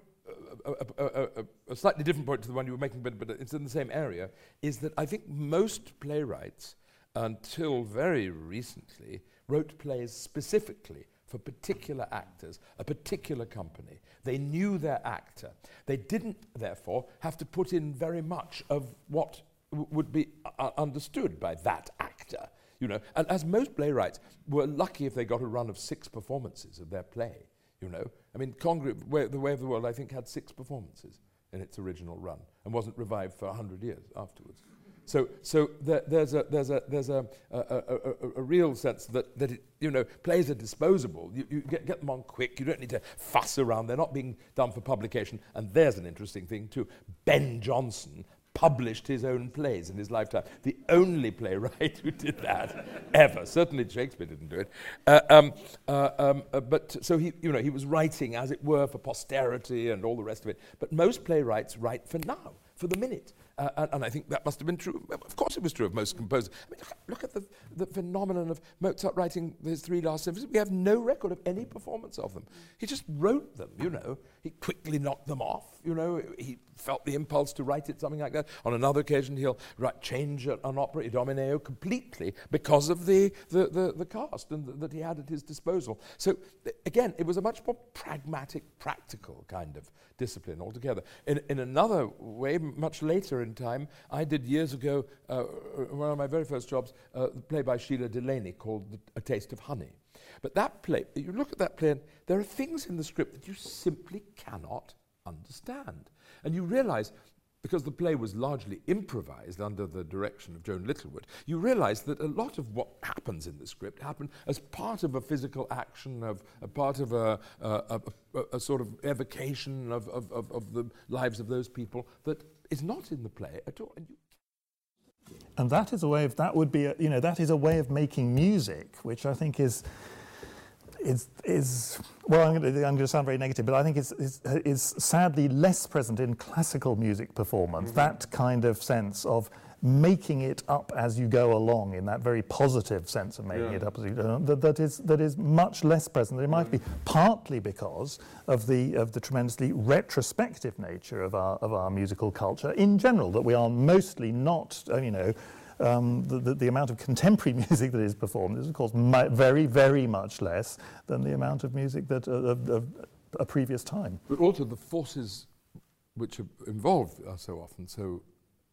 uh, uh, uh, a slightly different point to the one you were making, but, but it's in the same area, is that I think most playwrights, until very recently, wrote plays specifically for particular actors, a particular company. They knew their actor. They didn't, therefore, have to put in very much of what would be uh, understood by that actor. You know, and as most playwrights were lucky if they got a run of six performances of their play. You know, I mean, Congreve, The Way of the World, I think, had six performances in its original run and wasn't revived for hundred years afterwards. So, so there, there's, a, there's, a, there's a, a, a, a, real sense that, that it, you know, plays are disposable. You, you get, get them on quick. You don't need to fuss around. They're not being done for publication. And there's an interesting thing, too. Ben Jonson published his own plays in his lifetime. The only playwright who did that ever. Certainly Shakespeare didn't do it. Uh, um, uh, um, uh, but so he, you know, he was writing, as it were, for posterity and all the rest of it. But most playwrights write for now, for the minute. Uh, and, and, I think that must have been true. Of course, it was true of most composers. I mean, look at the, the phenomenon of Mozart writing his three last symphonies. We have no record of any performance of them. He just wrote them, you know. He quickly knocked them off, you know. He felt the impulse to write it, something like that. On another occasion, he'll write, change an opera, Idomeneo, completely because of the, the, the, the cast and th- that he had at his disposal. So, again, it was a much more pragmatic, practical kind of discipline altogether. In, in another way, much later in time, I did years ago, uh, one of my very first jobs, uh, a play by Shelagh Delaney called A Taste of Honey. But that play, you look at that play, and there are things in the script that you simply cannot understand. And you realize because the play was largely improvised under the direction of Joan Littlewood, you realize that a lot of what happens in the script happened as part of a physical action, of a part of a, a, a, a sort of evocation of, of, of, of, the lives of those people that is not in the play at all. And, and that is a way of that would be you know that is a way of making music, which I think is is, is well, I'm going, to, I'm going to sound very negative, but I think it's, is, is sadly less present in classical music performance, mm-hmm. that kind of sense of making it up as you go along in that very positive sense of making yeah. it up as you go that, that, is, that is much less present. It might be partly because of the, of the tremendously retrospective nature of our, of our musical culture in general, that we are mostly not, uh, you know, um, the, the, the, amount of contemporary music that is performed is, of course, very, very much less than the amount of music that uh, of, of a previous time. But also the forces which are involved are so often so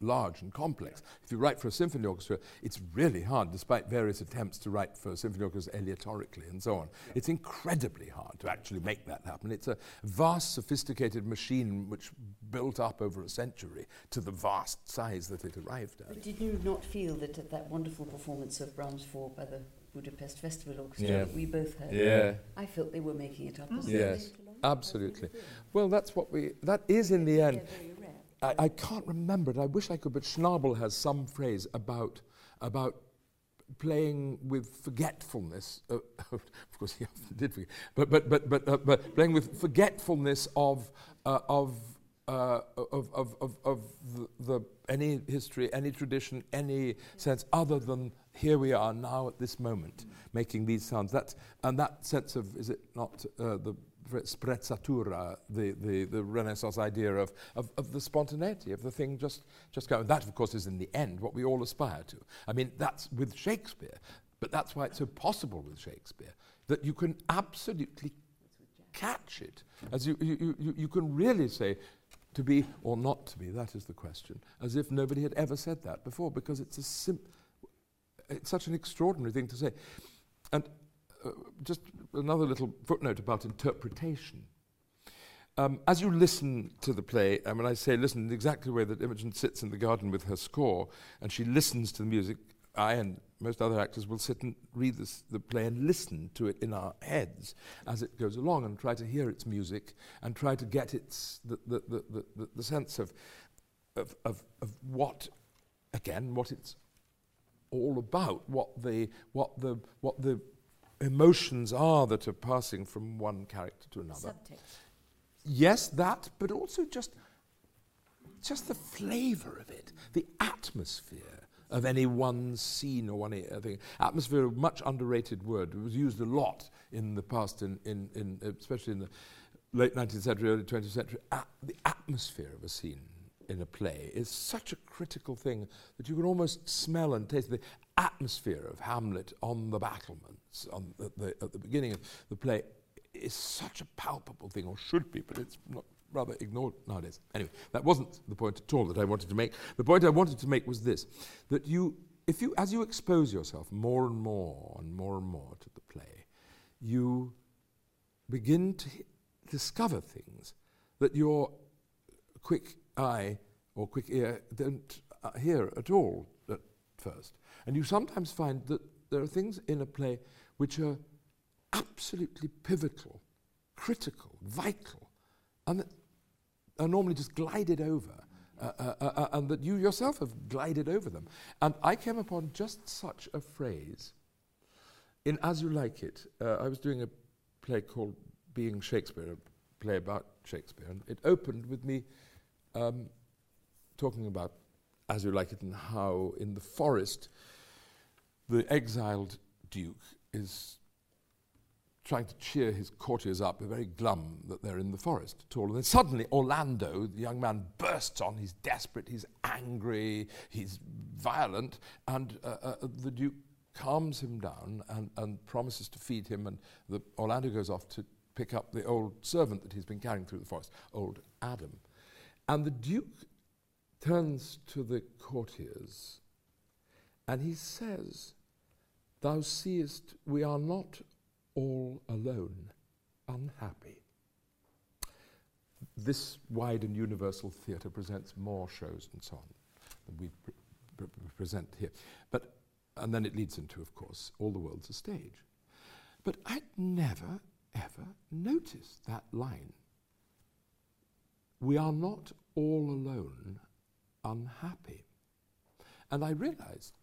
large and complex. If you write for a symphony orchestra, it's really hard, despite various attempts to write for symphony orchestras aleatorically and so on. It's incredibly hard to actually make that happen. It's a vast, sophisticated machine which built up over a century to the vast size that it arrived at. But did you not feel that at that wonderful performance of Brahms 4 by the Budapest Festival Orchestra Yeah. that we both heard, Yeah. I felt they were making it up as Yes, absolutely. Well, that's what we, that is in the end. I, I can't remember it. I wish I could, but Schnabel has some phrase about, about playing with forgetfulness. Uh, of course, he often did forget, but, but, but, but, uh, but playing with forgetfulness of, uh, of, uh, of, of, of, of the, the, any history, any tradition, any sense other than here we are now at this moment, making these sounds. That's, and that sense of, is it not uh, the sprezzatura, the, the, the Renaissance idea of, of, of the spontaneity of the thing just, just going. That, of course, is in the end what we all aspire to. I mean, that's with Shakespeare, but that's why it's so possible with Shakespeare that you can absolutely catch it. As you, you, you, you can really say, to be or not to be, that is the question, as if nobody had ever said that before, because it's, a sim- it's such an extraordinary thing to say. And uh, just another little footnote about interpretation. Um, as you listen to the play, and when I say listen, exactly the way that Imogen sits in the garden with her score, and she listens to the music, I and most other actors will sit and read this, the play and listen to it in our heads as it goes along and try to hear its music and try to get its, the, the, the, the, the sense of, of, of, of what, again, what it's all about, what the, what the, what the emotions are that are passing from one character to another. Yes, that, but also just, just the flavour of it, the atmosphere of any one scene or one thing. Atmosphere, a much underrated word. It was used a lot in the past, in, in, in, especially in the late 19th century, early 20th century. At the atmosphere of a scene in a play is such a critical thing that you can almost smell and taste the atmosphere of Hamlet on the battlements on the, the, at the beginning of the play is such a palpable thing, or should be, but it's not rather ignored nowadays. Anyway, that wasn't the point at all that I wanted to make. The point I wanted to make was this: that you, if you, as you expose yourself more and more and more and more to the play, you begin to discover things that your quick eye or quick ear don't uh, hear at all at first. And you sometimes find that there are things in a play which are absolutely pivotal, critical, vital, and are normally just glided over, uh, uh, uh, uh, and that you yourself have glided over them. And I came upon just such a phrase in As You Like It. Uh, I was doing a play called Being Shakespeare, a play about Shakespeare, and it opened with me um, talking about As You Like It and how in the forest the exiled duke is trying to cheer his courtiers up. They're very glum that they're in the forest at all. And then suddenly Orlando, the young man, bursts on. He's desperate, he's angry, he's violent, and uh, uh, the duke calms him down and, and promises to feed him. And the, Orlando goes off to pick up the old servant that he's been carrying through the forest, old Adam. And the duke turns to the courtiers and he says, Thou seest, we are not all alone, unhappy. This wide and universal theatre presents more shows and so on than we pre- pre- present here. But, and then it leads into, of course, all the world's a stage. But I'd never, ever noticed that line. We are not all alone, unhappy. And I realized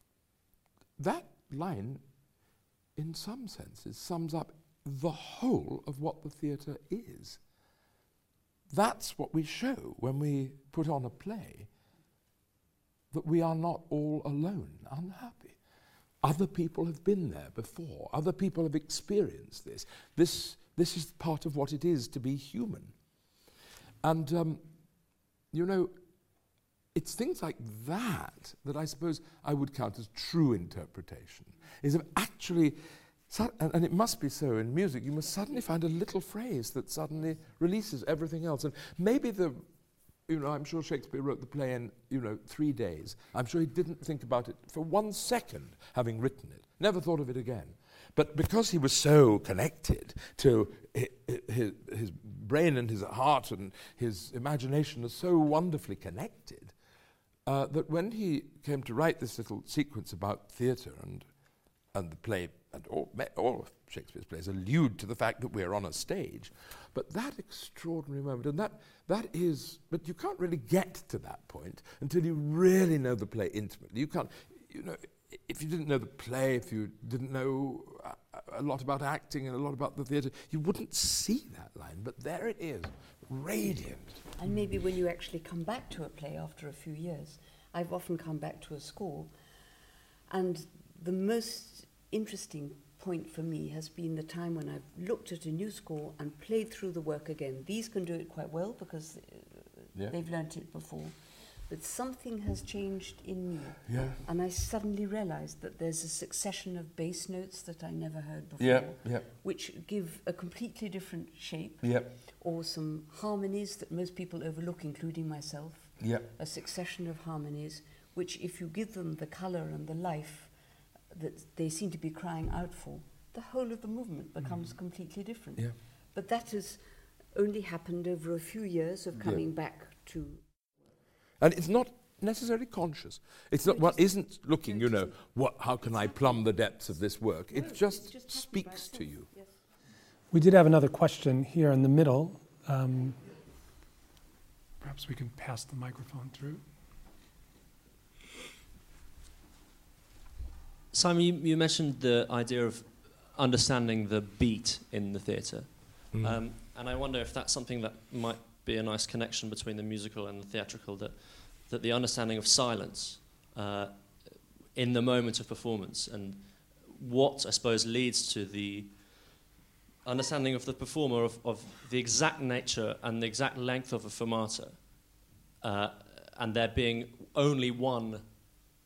that line, in some senses, sums up the whole of what the theatre is. That's what we show when we put on a play that we are not all alone, unhappy. Other people have been there before, other people have experienced this. This, this is part of what it is to be human. And, um, you know, it's things like that that I suppose I would count as true interpretation. Is actually, and, it must be so in music, you must suddenly find a little phrase that suddenly releases everything else. And maybe the you know, I'm sure Shakespeare wrote the play in, you know, three days. I'm sure he didn't think about it for one second, having written it. Never thought of it again. But because he was so connected to his brain and his heart and his imagination are so wonderfully connected, uh, that when he came to write this little sequence about theatre and, and the play, and all, all of Shakespeare's plays allude to the fact that we're on a stage, but that extraordinary moment, and that, that is, but you can't really get to that point until you really know the play intimately. You can't, you know, if you didn't know the play, if you didn't know a, a lot about acting and a lot about the theatre, you wouldn't see that line. But there it is, radiant. And maybe when you actually come back to a play after a few years, I've often come back to a score, and the most interesting point for me has been the time when I've looked at a new score and played through the work again. These can do it quite well because uh, yeah. they've learnt it before. But something has changed in me. Yeah. And I suddenly realized that there's a succession of bass notes that I never heard before, yeah, which give a completely different shape. Or some harmonies that most people overlook, including myself. Yeah. A succession of harmonies, which, if you give them the color and the life that they seem to be crying out for, the whole of the movement becomes mm. completely different. Yeah. But that has only happened over a few years of coming yeah. back to and it's not necessarily conscious. It's not one isn't looking, you know, what how can I plumb the depths of this work? It just, just speaks to you. Yes. We did have another question here in the middle. Um, perhaps we can pass the microphone through. Simon, you, you mentioned the idea of understanding the beat in the theatre. Mm. Um, and I wonder if that's something that might be a nice connection between the musical and the theatrical that, that the understanding of silence uh, in the moment of performance and what I suppose leads to the understanding of the performer of, of the exact nature and the exact length of a fermata uh, and there being only one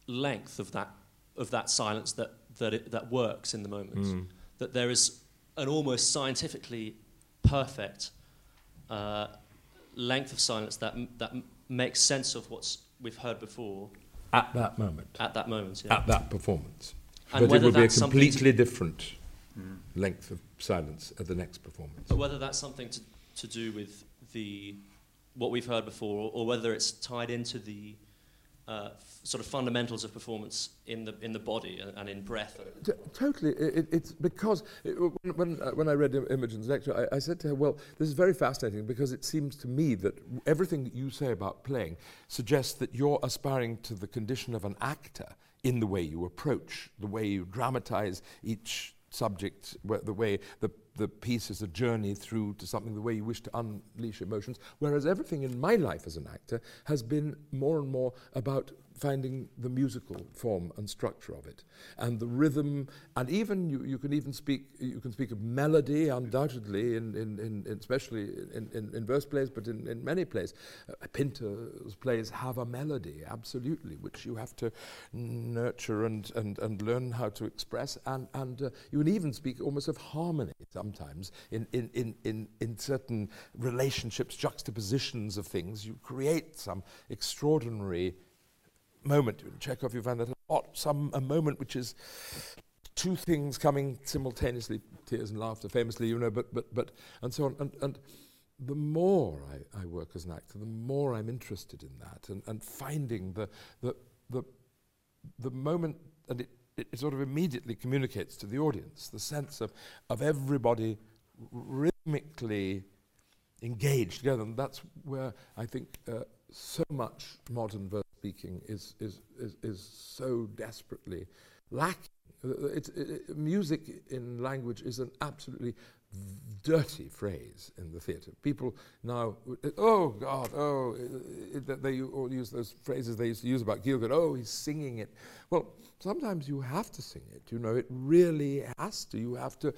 length of that of that silence that that it, that works in the moment mm. that there is an almost scientifically perfect uh, length of silence that, that makes sense of what we've heard before. At that moment. At that moment, yeah. At that performance. And but it would be a completely different mm. length of silence at the next performance. But whether that's something to, to do with the what we've heard before, or, or whether it's tied into the uh, f- sort of fundamentals of performance in the in the body and, and in breath. T- totally, it, it's because it, when when, uh, when, I read Imogen's lecture, I, I, said to her, "Well, this is very fascinating because it seems to me that everything that you say about playing suggests that you're aspiring to the condition of an actor in the way you approach, the way you dramatize each." Subject, the way the the piece is a journey through to something the way you wish to unleash emotions. Whereas everything in my life as an actor has been more and more about finding the musical form and structure of it. And the rhythm and even you, you can even speak you can speak of melody undoubtedly in, in, in, in especially in, in, in, verse plays but in, in many plays. Uh, Pinter's plays have a melody absolutely which you have to nurture and, and, and learn how to express. And, and uh, you can even speak almost of harmony sometimes in, in, in, in, in certain relationships juxtapositions of things. You create some extraordinary moment. In Chekhov, you find that a lot, some, a moment which is two things coming simultaneously, tears and laughter, famously, you know, but, but, but, and so on. And, and the more I, I work as an actor, the more I'm interested in that and, and finding the, the, the, the moment, and it, it, it sort of immediately communicates to the audience the sense of, of everybody rhythmically engaged together. And that's where I think uh, so much modern verse speaking is, is, is, is so desperately lacking. It, music in language is an absolutely dirty phrase in the theatre. People now, oh God, oh, it, they all use those phrases they used to use about Gielgud, oh, he's singing it. Well, sometimes you have to sing it, you know, it really has to. You have to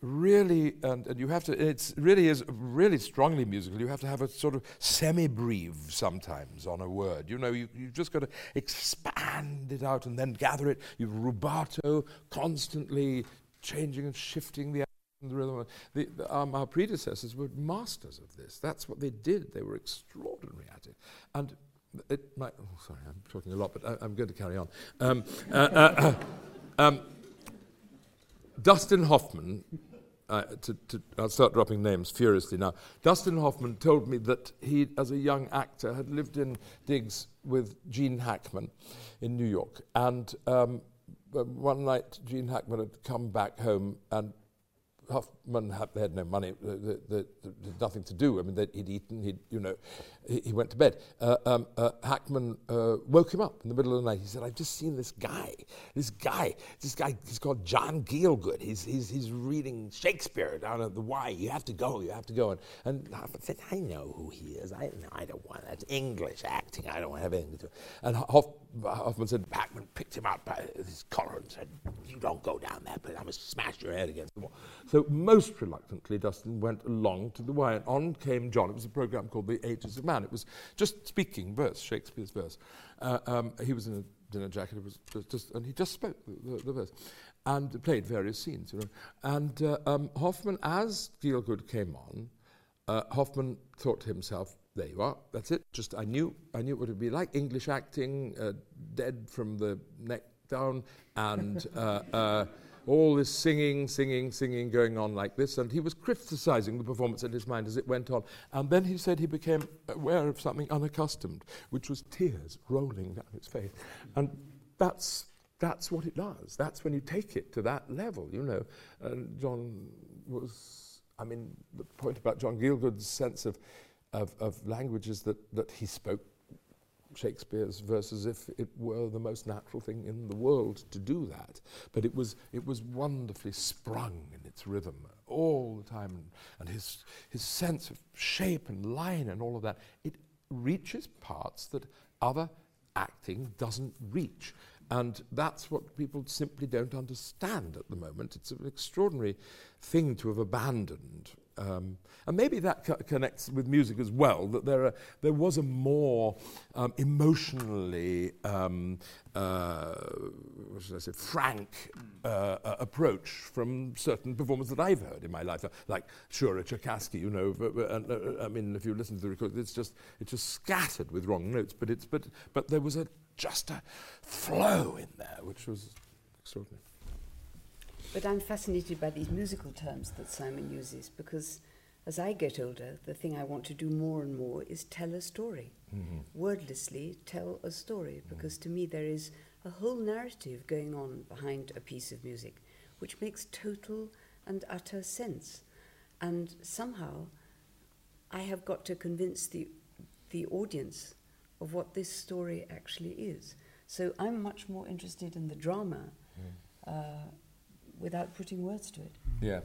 really, and, and you have to, it really is really strongly musical. You have to have a sort of semi-breve sometimes on a word. You know, you, you've just got to expand it out and then gather it. You've rubato, constantly changing and shifting the the rhythm. The, um, our predecessors were masters of this. That's what they did. They were extraordinary at it. And it might, oh, sorry, I'm talking a lot, but I, am going to carry on. Um, uh, uh, um, Dustin Hoffman, uh, to, to, I'll start dropping names furiously now. Dustin Hoffman told me that he, as a young actor, had lived in digs with Gene Hackman in New York. And um, one night, Gene Hackman had come back home and have they had no money, they, nothing to do. I mean, he'd eaten, he'd, you know, he, went to bed. Uh, um, uh, Hackman uh, woke him up in the middle of the night. He said, I've just seen this guy, this guy, this guy, he's called John Gielgud. He's, he's, he's reading Shakespeare down at the Y. You have to go, you have to go. And, and Hoffman said, I know who he is. I, no, I don't want, that's English acting. I don't want to have anything to do. And Hoff, Hoffman said, Hackman picked him up by his collar and said, you don't go down there, but I'm going to smash your head against the wall. So most reluctantly, Dustin went along to the Y, and on came John. It was a program called The Ages of Man. It was just speaking verse, Shakespeare's verse. Uh, um, he was in a dinner jacket, it was just, just and he just spoke the, the, the, verse and played various scenes. You know. And uh, um, Hoffman, as Gielgud came on, uh, Hoffman thought to himself, there you are, that's it. Just I knew, I knew what it would be like. English acting, uh, dead from the neck down, and uh, uh, all this singing, singing, singing going on like this, and he was criticizing the performance in his mind as it went on. And then he said he became aware of something unaccustomed, which was tears rolling down his face. And that's, that's what it does. That's when you take it to that level, you know. And John was, I mean, the point about John Gielgud's sense of, of, of language is that, that he spoke Shakespeare's verse as if it were the most natural thing in the world to do that. But it was, it was wonderfully sprung in its rhythm all the time. And, and his, his sense of shape and line and all of that, it reaches parts that other acting doesn't reach. And that's what people simply don't understand at the moment. It's an extraordinary thing to have abandoned um, and maybe that co- connects with music as well, that there, are, there was a more um, emotionally, um, uh, what should I say, frank uh, uh, approach from certain performers that I've heard in my life, like Shura Cherkassky, you know, and, uh, I mean, if you listen to the record, it's just, it's just scattered with wrong notes, but, it's, but, but there was a, just a flow in there, which was extraordinary. But I'm fascinated by these musical terms that Simon uses because as I get older, the thing I want to do more and more is tell a story. Mm-hmm. Wordlessly tell a story mm-hmm. because to me there is a whole narrative going on behind a piece of music which makes total and utter sense. And somehow I have got to convince the, the audience of what this story actually is. So I'm much more interested in the drama. Mm. Uh, without putting words to it. Yeah.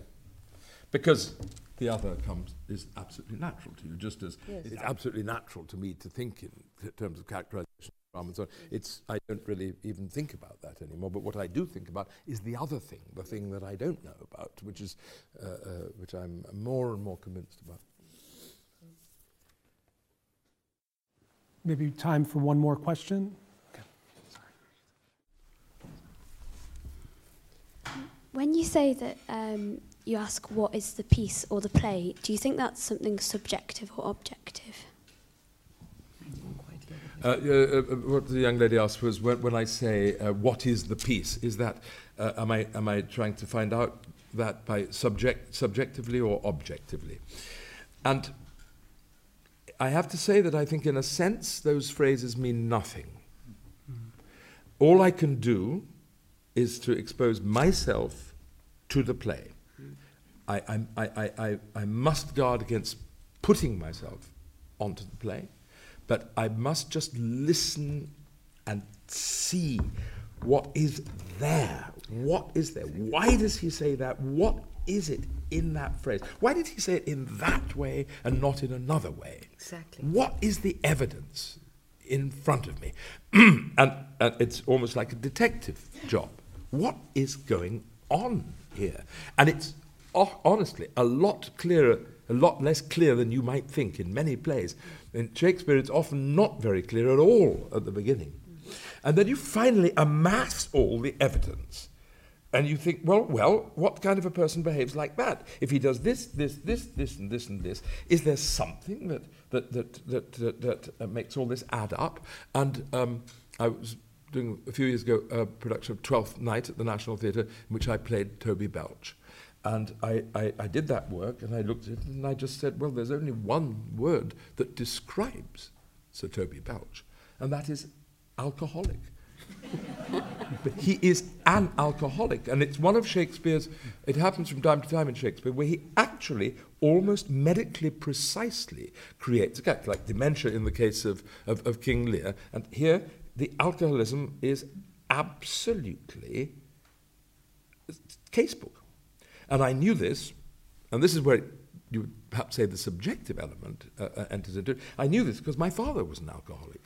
Because the other comes is absolutely natural to you, just as yes. it's absolutely natural to me to think in terms of characterization and so on. It's I don't really even think about that anymore. But what I do think about is the other thing, the thing that I don't know about, which is uh, uh, which I'm more and more convinced about. Maybe time for one more question. When you say that um, you ask what is the piece or the play, do you think that's something subjective or objective? Uh, uh, uh, what the young lady asked was when, when I say uh, what is the piece, is that uh, am I am I trying to find out that by subject subjectively or objectively? And I have to say that I think, in a sense, those phrases mean nothing. All I can do is to expose myself to the play. I, I, I, I, I must guard against putting myself onto the play, but I must just listen and see what is there. What is there? Why does he say that? What is it in that phrase? Why did he say it in that way and not in another way? Exactly. What is the evidence in front of me? and, and it's almost like a detective job. What is going on here? And it's oh, honestly a lot clearer, a lot less clear than you might think in many plays. In Shakespeare, it's often not very clear at all at the beginning. And then you finally amass all the evidence. And you think, well, well, what kind of a person behaves like that? If he does this, this, this, this, and this, and this, is there something that that that that that, that uh, makes all this add up? And um, I was doing a few years ago a production of Twelfth Night at the National Theatre, in which I played Toby Belch. And I, I, I did that work, and I looked at it, and I just said, well, there's only one word that describes Sir Toby Belch, and that is alcoholic. he is an alcoholic, and it's one of Shakespeare's. It happens from time to time in Shakespeare where he actually almost medically precisely creates a character, like dementia in the case of, of, of King Lear. And here, the alcoholism is absolutely casebook. And I knew this, and this is where you would perhaps say the subjective element uh, uh, enters into it. I knew this because my father was an alcoholic.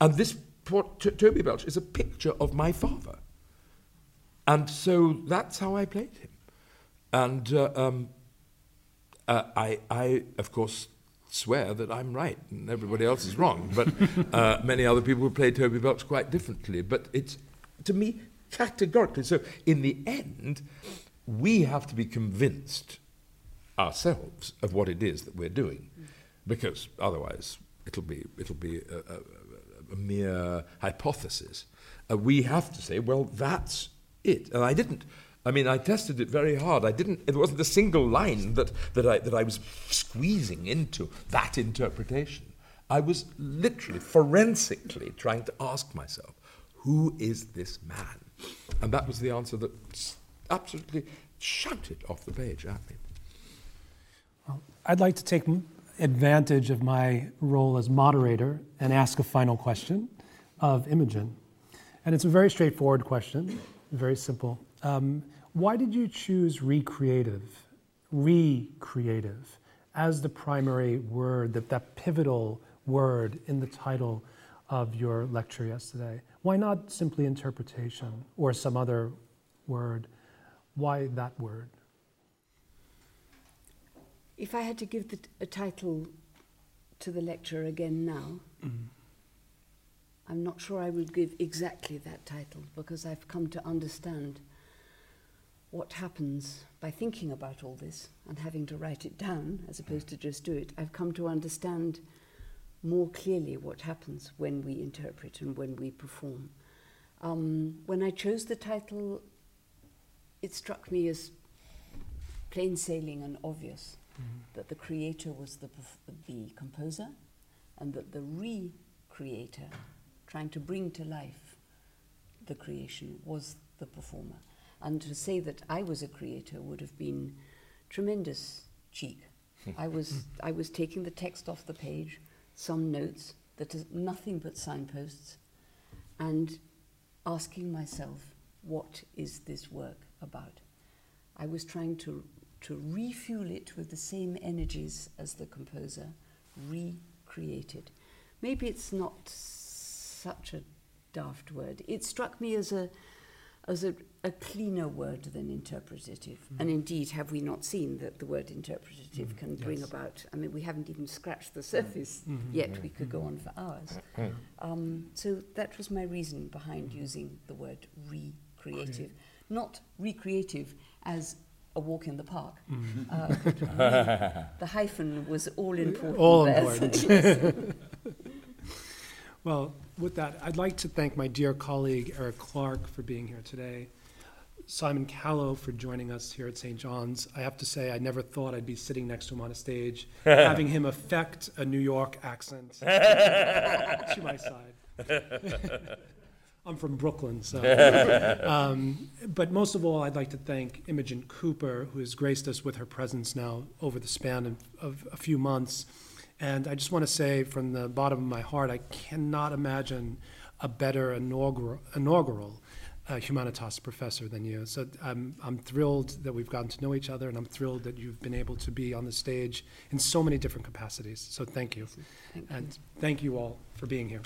And this Toby Belch is a picture of my father. And so that's how I played him. And uh, um, uh, I, I, of course, swear that I'm right and everybody else is wrong. But uh, many other people play Toby Belch quite differently. But it's, to me, categorically. So in the end, we have to be convinced ourselves of what it is that we're doing, because otherwise it'll be, it'll be a, a, a mere hypothesis. Uh, we have to say, well, that's it. And I didn't. I mean, I tested it very hard. I didn't. It wasn't a single line that, that, I, that I was squeezing into that interpretation. I was literally, forensically trying to ask myself, who is this man? And that was the answer that absolutely shouted off the page at me. Well, I'd like to take advantage of my role as moderator and ask a final question of Imogen. And it's a very straightforward question, very simple. Um, why did you choose recreative, recreative, as the primary word, that, that pivotal word in the title of your lecture yesterday? Why not simply interpretation or some other word? Why that word? If I had to give the, a title to the lecture again now, mm-hmm. I'm not sure I would give exactly that title because I've come to understand what happens by thinking about all this and having to write it down as opposed to just do it. I've come to understand more clearly what happens when we interpret and when we perform. Um, when I chose the title, it struck me as plain sailing and obvious mm-hmm. that the creator was the, the composer and that the re creator, trying to bring to life the creation, was the performer. And to say that I was a creator would have been tremendous cheek. I was I was taking the text off the page, some notes that are nothing but signposts, and asking myself, what is this work about? I was trying to to refuel it with the same energies as the composer, recreated. Maybe it's not such a daft word. It struck me as a as a, a cleaner word than interpretative. Mm. And indeed, have we not seen that the word interpretative mm. can yes. bring about? I mean, we haven't even scratched the surface mm. yet. Mm-hmm. We could go on for hours. Um, so that was my reason behind using the word recreative, not recreative as a walk in the park. Uh, the hyphen was all important. All there. important. well, with that, I'd like to thank my dear colleague Eric Clarke for being here today. Simon Callow for joining us here at St. John's. I have to say, I never thought I'd be sitting next to him on a stage, having him affect a New York accent to my side. I'm from Brooklyn, so. um, but most of all, I'd like to thank Imogen Cooper, who has graced us with her presence now over the span of, of a few months. And I just want to say from the bottom of my heart, I cannot imagine a better inaugural, inaugural uh, Humanitas professor than you. So I'm, I'm thrilled that we've gotten to know each other, and I'm thrilled that you've been able to be on the stage in so many different capacities. So thank you. Thank and you. thank you all for being here.